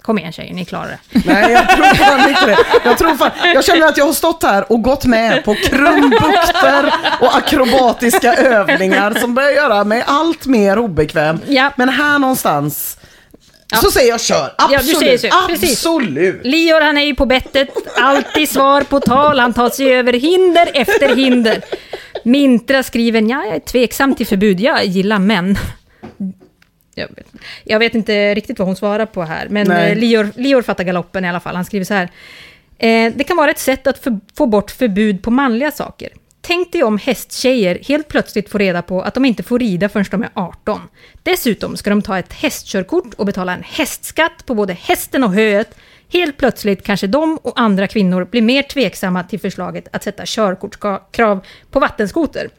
Kom igen tjejer, ni klarar det. Nej, jag tror fan inte det. Jag, tror fan, jag känner att jag har stått här och gått med på krumbukter och akrobatiska övningar som börjar göra mig allt mer obekväm. Ja. Men här någonstans Ja. så säger jag kör. Ja, du Absolut. säger så. Absolut. Lior han är ju på bettet, alltid svar på tal, han tar sig över hinder efter hinder. Mintra skriver, ja, jag är tveksam till förbud, jag gillar män. Jag vet, jag vet inte riktigt vad hon svarar på här, men Nej. eh, Lior, Lior fattar galoppen i alla fall. Han skriver så här. Eh, det kan vara ett sätt att för, få bort förbud på manliga saker. Tänk dig om hästtjejer helt plötsligt får reda på att de inte får rida förrän de är 18. Dessutom ska de ta ett hästkörkort och betala en hästskatt på både hästen och höet. Helt plötsligt kanske de och andra kvinnor blir mer tveksamma till förslaget att sätta körkortskrav på vattenskoter.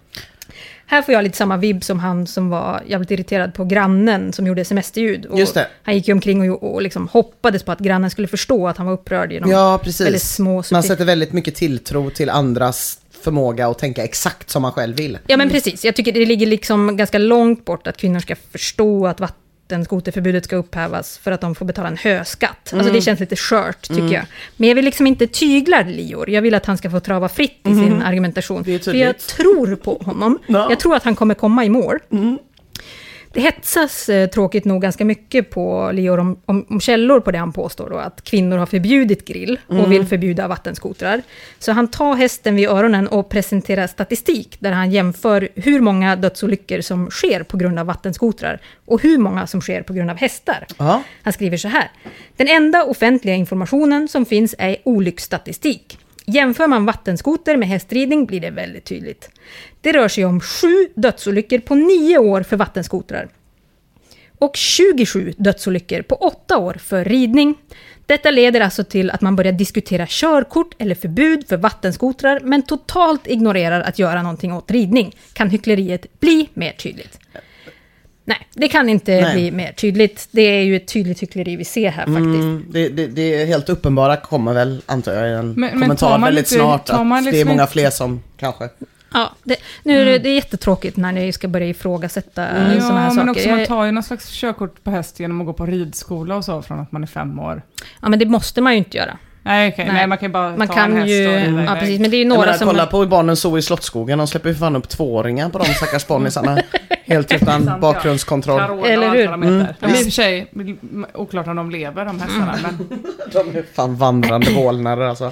Här får jag lite samma vibb som han som var jävligt irriterad på grannen som gjorde semesterljud. Och Just det. Han gick ju omkring och, och liksom hoppades på att grannen skulle förstå att han var upprörd genom Ja, väldigt precis. små Man sätter väldigt mycket tilltro till andras förmåga att tänka exakt som man själv vill. Ja men precis, jag tycker det ligger liksom ganska långt bort att kvinnor ska förstå att vattenskoterförbudet ska upphävas för att de får betala en höskatt. Alltså det känns lite skört tycker jag. Men jag vill liksom inte tygla Lior, jag vill att han ska få trava fritt i sin argumentation. Det är För jag tror på honom. Ja. Jag tror att han kommer komma i mål. Det hetsas eh, tråkigt nog ganska mycket på Lior om, om, om källor på det han påstår då, att kvinnor har förbjudit grill och vill förbjuda vattenskotrar. Så han tar hästen vid öronen och presenterar statistik där han jämför hur många dödsolyckor som sker på grund av vattenskotrar och hur många som sker på grund av hästar. Ja. Han skriver så här. Den enda offentliga informationen som finns är olycksstatistik. Jämför man vattenskoter med hästridning blir det väldigt tydligt. Det rör sig om sju dödsolyckor på nio år för vattenskotrar. Och 27 dödsolyckor på åtta år för ridning. Detta leder alltså till att man börjar diskutera körkort eller förbud för vattenskotrar men totalt ignorerar att göra någonting åt ridning. Kan hyckleriet bli mer tydligt? Nej, det kan inte Nej. bli mer tydligt. Det är ju ett tydligt hyckleri vi ser här faktiskt. Mm, det, det, det är helt uppenbara kommer väl, antar jag, i en men tar kommentar man väldigt inte- snart. Att det är liksom många fler som kanske... Ja, det, nu är det, det är jättetråkigt när ni ska börja ifrågasätta sådana här Ja, saker. men också man tar ju någon slags körkort på häst genom att gå på ridskola och så från att man är fem år. Ja, men det måste man ju inte göra. Nej, okej. Nej. Nej, man kan ju bara Man ta kan en häst ju... och rida Ja, precis. Men det är ju några menar, som... kolla på barnen så i Slottsskogen, de släpper ju fan upp tvååringar på de stackars ponnisarna. helt utan Sant, bakgrundskontroll. Carola Eller Mm. hur? vad de är i och för sig oklart om de lever, de hästarna. Men De är fan vandrande vålnader alltså.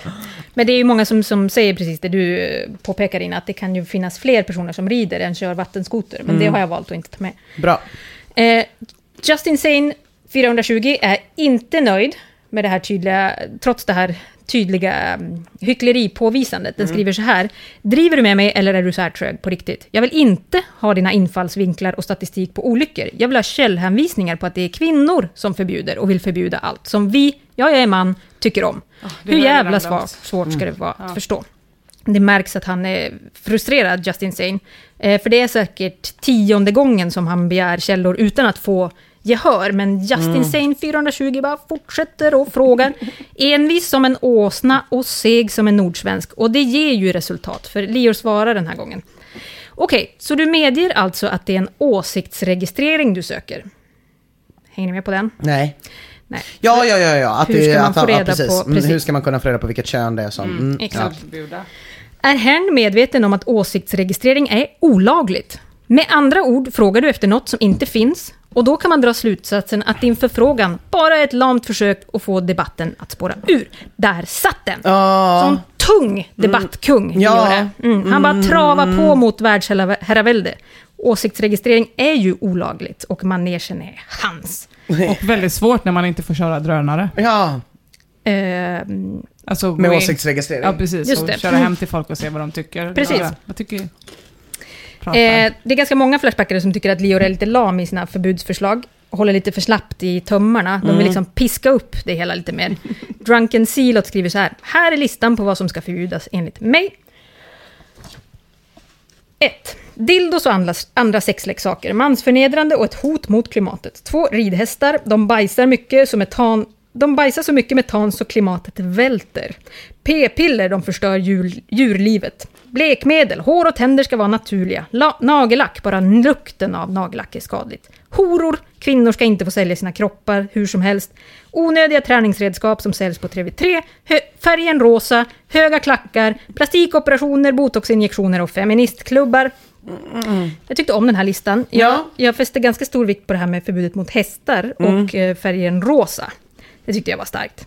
Men det är ju många som, som säger precis det du eh, påpekar in att det kan ju finnas fler personer som rider än kör vattenskoter. Men Mm. det har jag valt att inte ta med. Bra. Eh, Justin Sane 420 är inte nöjd med det här tydliga, trots det här tydliga mm, hyckleripåvisandet. Den skriver så här. Driver du med mig eller är du så här trög på riktigt? Jag vill inte ha dina infallsvinklar och statistik på olyckor. Jag vill ha källhänvisningar på att det är kvinnor som förbjuder och vill förbjuda allt som vi, ja jag är man, tycker om. det Hur jävla svårt, svårt ska det vara att förstå? Det märks att han är frustrerad, Justin Sane. Eh, för det är säkert tionde gången som han begär källor utan att få gehör. Men Justin Sane 420 bara fortsätter och frågar. Envis som en åsna och seg som en nordsvensk. Och det ger ju resultat, för Lior svarar den här gången. Okej, så du medger alltså att det är en åsiktsregistrering du söker? Hänger ni med på den? Nej. Nej. Ja, ja, ja, ja. Att Hur det, ska man att, få ja, precis. på- Mm, precis. Hur ska man kunna få reda på vilket kön det är som... Mm, exakt. Förbjuda. Är herrn medveten om att åsiktsregistrering är olagligt? Med andra ord frågar du efter något som inte finns och då kan man dra slutsatsen att din förfrågan bara är ett lamt försök att få debatten att spåra ur. Där satt den! Ja. Som tung debattkung, Ja. Liore. mm. Han bara travar på mot världsherravälde. Åsiktsregistrering är ju olagligt och manegen är hans. Och väldigt svårt när man inte får köra drönare. Ja, Ehm, Alltså, med åsiktsregistrering. Ja, precis. Just och det. köra hem till folk och se vad de tycker. Precis. Ja, vad tycker pratar. Eh, det är ganska många Flashbackare som tycker att Lior är lite lam i sina förbudsförslag. Håller lite för slappt i tömmarna. De vill liksom piska upp det hela lite mer. Drunken Sealot skriver så här. Här är listan på vad som ska förbjudas enligt mig. 1. Dildos och andra, andra sexleksaker. Mansförnedrande och ett hot mot klimatet. 2. Ridhästar. De bajsar mycket så metan... De bajsar så mycket metan så klimatet välter. P-piller, de förstör djur, djurlivet. Blekmedel, hår och tänder ska vara naturliga. La, nagellack, bara lukten av nagellack är skadligt. Horor, kvinnor ska inte få sälja sina kroppar hur som helst. Onödiga träningsredskap som säljs på 3v3. Hö, färgen rosa, höga klackar, plastikoperationer, botoxinjektioner och feministklubbar. Jag tyckte om den här listan. Jag, Ja. jag fäste ganska stor vikt på det här med förbudet mot hästar och eh, färgen rosa. Det tyckte jag var starkt.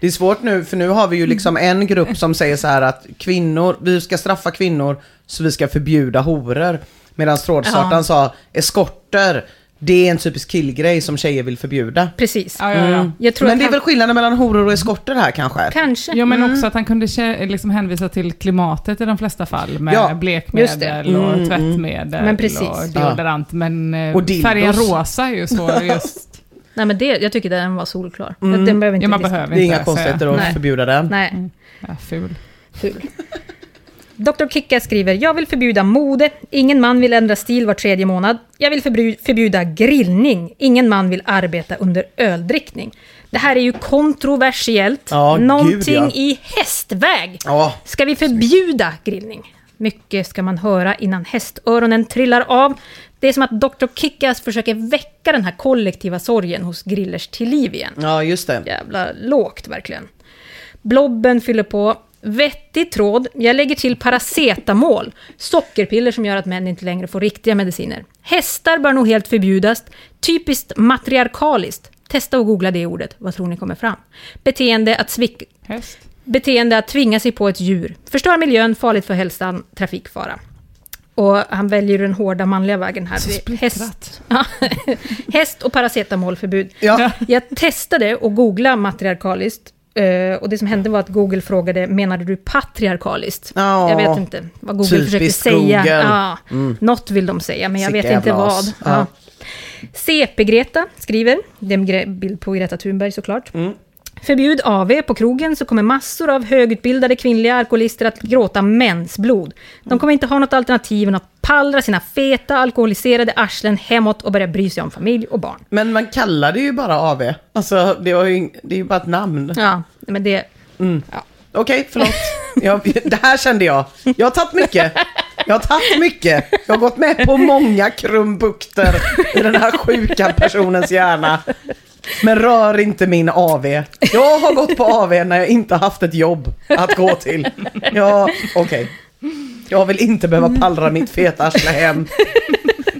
Det är svårt nu, för nu har vi ju liksom en grupp som säger så här att kvinnor, vi ska straffa kvinnor så vi ska förbjuda horor. Medan trådstartan Ja. sa eskorter, det är en typisk killgrej som tjejer vill förbjuda. Precis. ja, ja, ja. Jag tror Men det är väl skillnaden mellan horor och eskorter här kanske? Kanske. Ja, men också att han kunde liksom hänvisa till klimatet i de flesta fall med blekmedel det. och Mm, tvättmedel Men precis. och deodorant. Men eh, Och dildos. färgen rosa är ju så just... Nej men det, jag tycker den var solklar. Mm. Den behöver inte Ja, man behöver Det är inte inga konstigheter att Nej. förbjuda den. Nej, Ja, ful. ful. Dr. Kicka skriver, jag vill förbjuda mode. Ingen man vill ändra stil var tredje månad. Jag vill förbju- förbjuda grillning. Ingen man vill arbeta under öldrickning. Det här är ju kontroversiellt. Ja, gud, Någonting ja. i hästväg. Ja. Ska vi förbjuda grillning? Mycket ska man höra innan hästöronen trillar av. Det är som att Dr. Kickas försöker väcka den här kollektiva sorgen hos grillers till liv igen. Ja, just det. Jävla lågt verkligen. Blobben fyller på. Vettig tråd. Jag lägger till paracetamol. Sockerpiller som gör att män inte längre får riktiga mediciner. Hästar bör nog helt förbjudas. Typiskt matriarkaliskt. Testa att googla det ordet. Vad tror ni kommer fram? Beteende att svick... Häst. Beteende att tvinga sig på ett djur. Förstör miljön, farligt för hälsan, trafikfara. Och han väljer den hårda manliga vägen här. Häst, ja, häst och paracetamolförbud. Ja. Jag testade att googla matriarkaliskt. eh, Och det som hände var att Google frågade, menade du patriarkaliskt? Ja. Jag vet inte vad Google försökte säga. Google. Ja, Något vill de säga, men jag Sicka vet inte vad. Ja. CP-Greta skriver, det är en bild på Greta Thunberg såklart. Mm. Förbjud AV på krogen så kommer massor av högutbildade kvinnliga alkoholister att gråta mensblod. De kommer inte ha något alternativ än att pallra sina feta alkoholiserade arslen hemåt och börja bry sig om familj och barn. Men man kallar det ju bara AV. Alltså, det, var ju, det är ju bara ett namn. Ja, men det... Okej, förlåt. Jag, det här kände jag. Jag har tagit mycket. Jag har tagit mycket. Jag har gått med på många krumbukter i den här sjuka personens hjärna. Men rör inte min AV. Jag har gått på AV när jag inte haft ett jobb att gå till. Ja, okej. Jag vill inte behöva pallra mitt feta arsle hem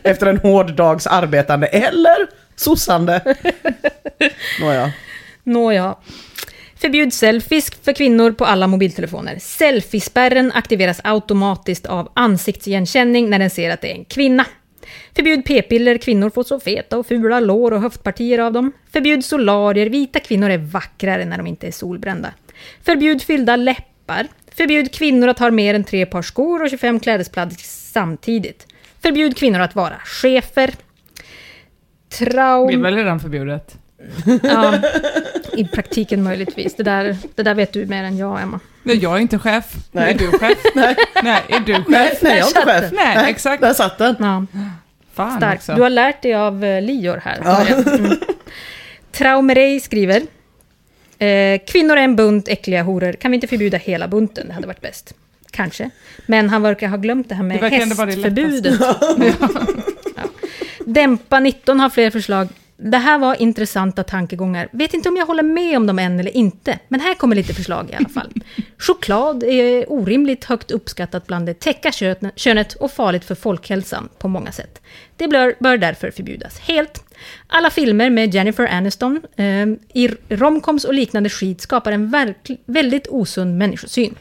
efter en hård dags arbetande eller sossande. Nåja. Nåja. Förbjud selfies för kvinnor på alla mobiltelefoner. Selfiespärren aktiveras automatiskt av ansiktsigenkänning när den ser att det är en kvinna. Förbjud p-piller, kvinnor får så feta och fula lår och höftpartier av dem. Förbjud solarier, vita kvinnor är vackrare när de inte är solbrända. Förbjud fyllda läppar. Förbjud kvinnor att ha mer än tre par skor och 25 klädesplagg samtidigt. Förbjud kvinnor att vara chefer. Det är väl redan förbjudet? Ja, i praktiken möjligtvis. Det där, det där vet du mer än jag, Emma. Nej, jag är inte chef. Nej. Är du chef? Nej. Nej, är du chef? Nej, nej, jag är inte chef. Nej, exakt. Där satt den. Ja. Fan Starkt. också. Du har lärt dig av uh, Lior här. Ja. Mm. Traumerei skriver. Eh, kvinnor är en bunt äckliga horor. Kan vi inte förbjuda hela bunten? Det hade varit bäst. Kanske. Men han verkar ha glömt det här med Det vara det hästförbudet. ja. Dämpa 19 har fler förslag. Det här var intressanta tankegångar. Vet inte om jag håller med om dem än eller inte. Men här kommer lite förslag i alla fall. Choklad är orimligt högt uppskattat bland det täcka kö- könet och farligt för folkhälsan på många sätt. Det bör, bör därför förbjudas helt. Alla filmer med Jennifer Aniston eh, i romcoms och liknande skit skapar en verkl- väldigt osund människosyn.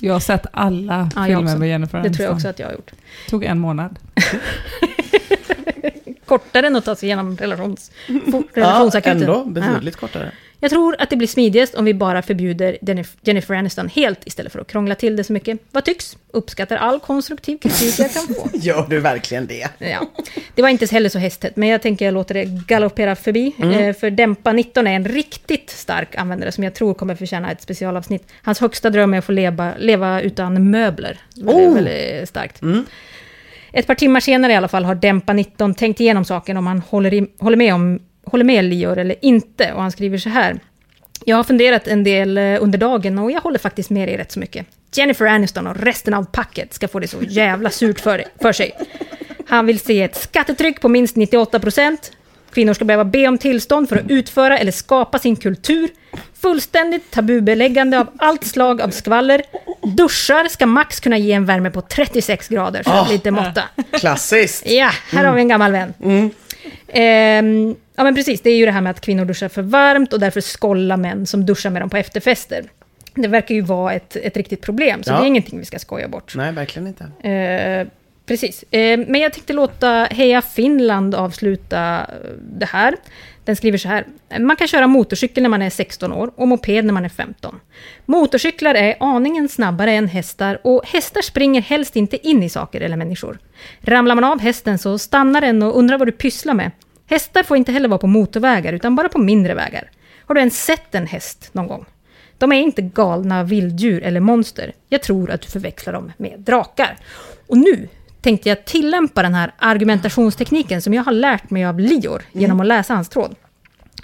Jag har sett alla Ja, filmer med Jennifer Det tror jag Aniston. också att jag har gjort. Tog en månad. Kortare än att ta sig igenom relations, fo- Ja, relationsakuten. ändå Ja. betydligt kortare. Jag tror att det blir smidigast om vi bara förbjuder Jennifer Aniston helt istället för att krångla till det så mycket. Vad tycks? Uppskattar all konstruktiv kritik jag kan få. Gör du verkligen det? Ja. Det var inte heller så hästtätt, men jag tänker jag låter det galoppera förbi. Mm. Eh, för Dämpa 19 är en riktigt stark användare som jag tror kommer förtjäna ett specialavsnitt. Hans högsta dröm är att få leva, leva utan möbler. Väldigt, Oh! väldigt starkt. Ett par timmar senare i alla fall har Dämpa 19 tänkt igenom saken om han håller, i, håller, med, om, håller med Lior eller inte. Och han skriver så här. Jag har funderat en del eh, under dagen och jag håller faktiskt med dig rätt så mycket. Jennifer Aniston och resten av packet ska få det så jävla surt för, för sig. Han vill se ett skattetryck på minst 98 procent. Kvinnor ska behöva be om tillstånd för att utföra eller skapa sin kultur. Fullständigt tabubeläggande av allt slag av skvaller. Duschar ska max kunna ge en värme på 36 grader, så Ah. lite måtta. Klassiskt. Ja, här har vi en gammal vän. Ehm, ja, men precis. Det är ju det här med att kvinnor duschar för varmt och därför skollar män som duschar med dem på efterfester. Det verkar ju vara ett, ett riktigt problem, så Ja. det är ingenting vi ska skoja bort. Nej, verkligen inte. Eh, precis. Eh, men jag tänkte låta Heja Finland avsluta eh, det här. Den skriver så här. Man kan köra motorcykel när man är 16 år och moped när man är 15. Motorcyklar är aningen snabbare än hästar och hästar springer helst inte in i saker eller människor. Ramlar man av hästen så stannar den och undrar vad du pysslar med. Hästar får inte heller vara på motorvägar utan bara på mindre vägar. Har du ens sett en häst någon gång? De är inte galna vilddjur eller monster. Jag tror att du förväxlar dem med drakar. Och nu tänkte jag tillämpa den här argumentationstekniken som jag har lärt mig av Lior genom att läsa hans tråd.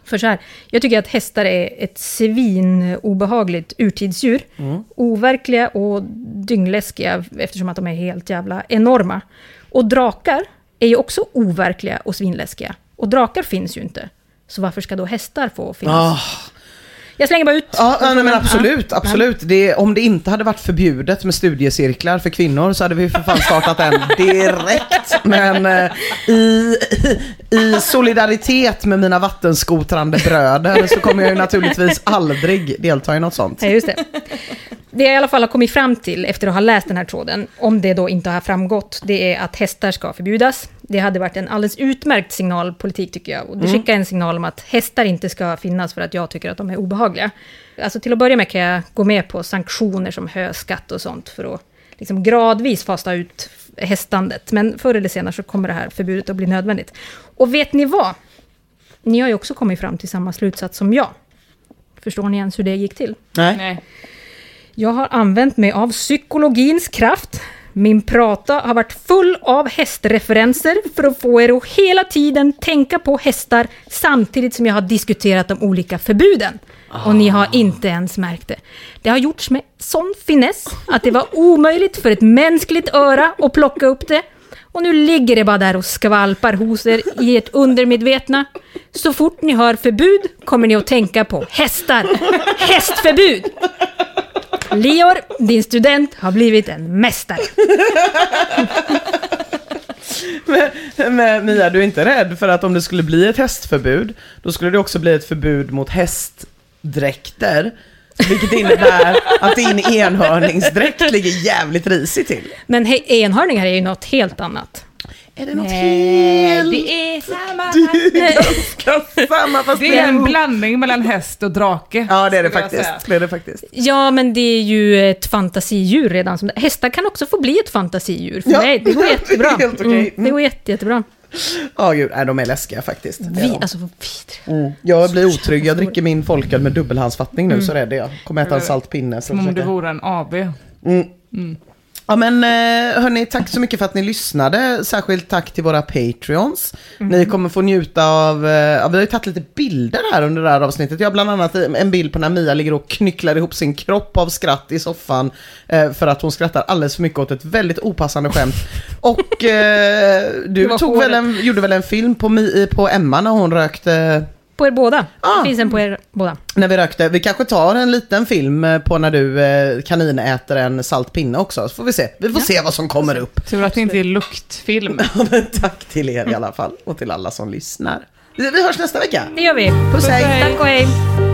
För så här, jag tycker att hästar är ett svin obehagligt urtidsdjur. Overkliga och dyngläskiga eftersom att de är helt jävla enorma. Och drakar är ju också overkliga och svinläskiga. Och drakar finns ju inte. Så varför ska då hästar få finnas? Ah. Jag slänger bara ut. Ja, nej, men absolut, absolut. Det, om det inte hade varit förbjudet med studiecirklar för kvinnor så hade vi för fan startat en direkt. Men eh, i, i solidaritet med mina vattenskotrande bröder så kommer jag ju naturligtvis aldrig delta i något sånt. Ja, just det. Det jag i alla fall har kommit fram till efter att ha läst den här tråden, om det då inte har framgått, det är att hästar ska förbjudas. Det hade varit en alldeles utmärkt signalpolitik tycker jag. Och det Mm. skickar en signal om att hästar inte ska finnas för att jag tycker att de är obehagliga. Alltså till att börja med kan jag gå med på sanktioner som höskatt och sånt för att liksom gradvis fasa ut hästandet. Men förr eller senare så kommer det här förbudet att bli nödvändigt. Och vet ni vad? Ni har ju också kommit fram till samma slutsats som jag. Förstår ni ens hur det gick till? Nej. Nej. Jag har använt mig av psykologins kraft. Min prata har varit full av hästreferenser för att få er att hela tiden tänka på hästar samtidigt som jag har diskuterat de olika förbuden. Och ni har inte ens märkt det. Det har gjorts med sån finess att det var omöjligt för ett mänskligt öra att plocka upp det. Och nu ligger det bara där och skvalpar hos er i ert undermedvetna. Så fort ni hör förbud kommer ni att tänka på hästar. Hästförbud! Lior, din student har blivit en mästare. Men, men Mia, du är inte rädd för att om det skulle bli ett hästförbud, då skulle det också bli ett förbud mot hästdräkter. Vilket innebär att din enhörningsdräkt ligger jävligt risigt till. Men enhörningar är ju något helt annat. Är det något Nej, helt... det är samma. Det är ganska samma fast Det är en blandning mellan häst och drake. Ja det är det faktiskt. Det är det faktiskt. Ja, men det är ju ett fantasidjur redan. Som det. Hästar kan också få bli ett fantasidjur. För Ja, mig. Det går jättebra. helt okej. Mm, det går jätte, jättebra. Ja gud, nej, de är läskiga faktiskt. Det är Vi, de. alltså, vidre. Mm. Jag blir otrygg, jag dricker min folköl med dubbelhandsfattning nu så rädd är jag. Kommer äta en salt pinne. Som om det vore en AB. Mm. Ja men eh, hörni, tack så mycket för att ni lyssnade. Särskilt tack till våra Patreons. Mm. Ni kommer få njuta av, eh, ja, vi har ju tagit lite bilder här under det här avsnittet. Jag har bland annat en bild på när Mia ligger och knycklar ihop sin kropp av skratt i soffan. Eh, för att hon skrattar alldeles för mycket åt ett väldigt opassande skämt. Och eh, du tog väl en, gjorde väl en film på, på Emma när hon rökte På er båda. Ah. Det finns en på er båda. när vi rökte. Vi kanske tar en liten film eh, på när du eh, kanin äter en salt pinne också. Så får vi se. Vi får se vad som kommer upp. Tur att det inte är luktfilm. Ja, tack till er i alla fall. Och till alla som lyssnar. Vi hörs nästa vecka. Det gör vi. Puss hej. Tack och hej.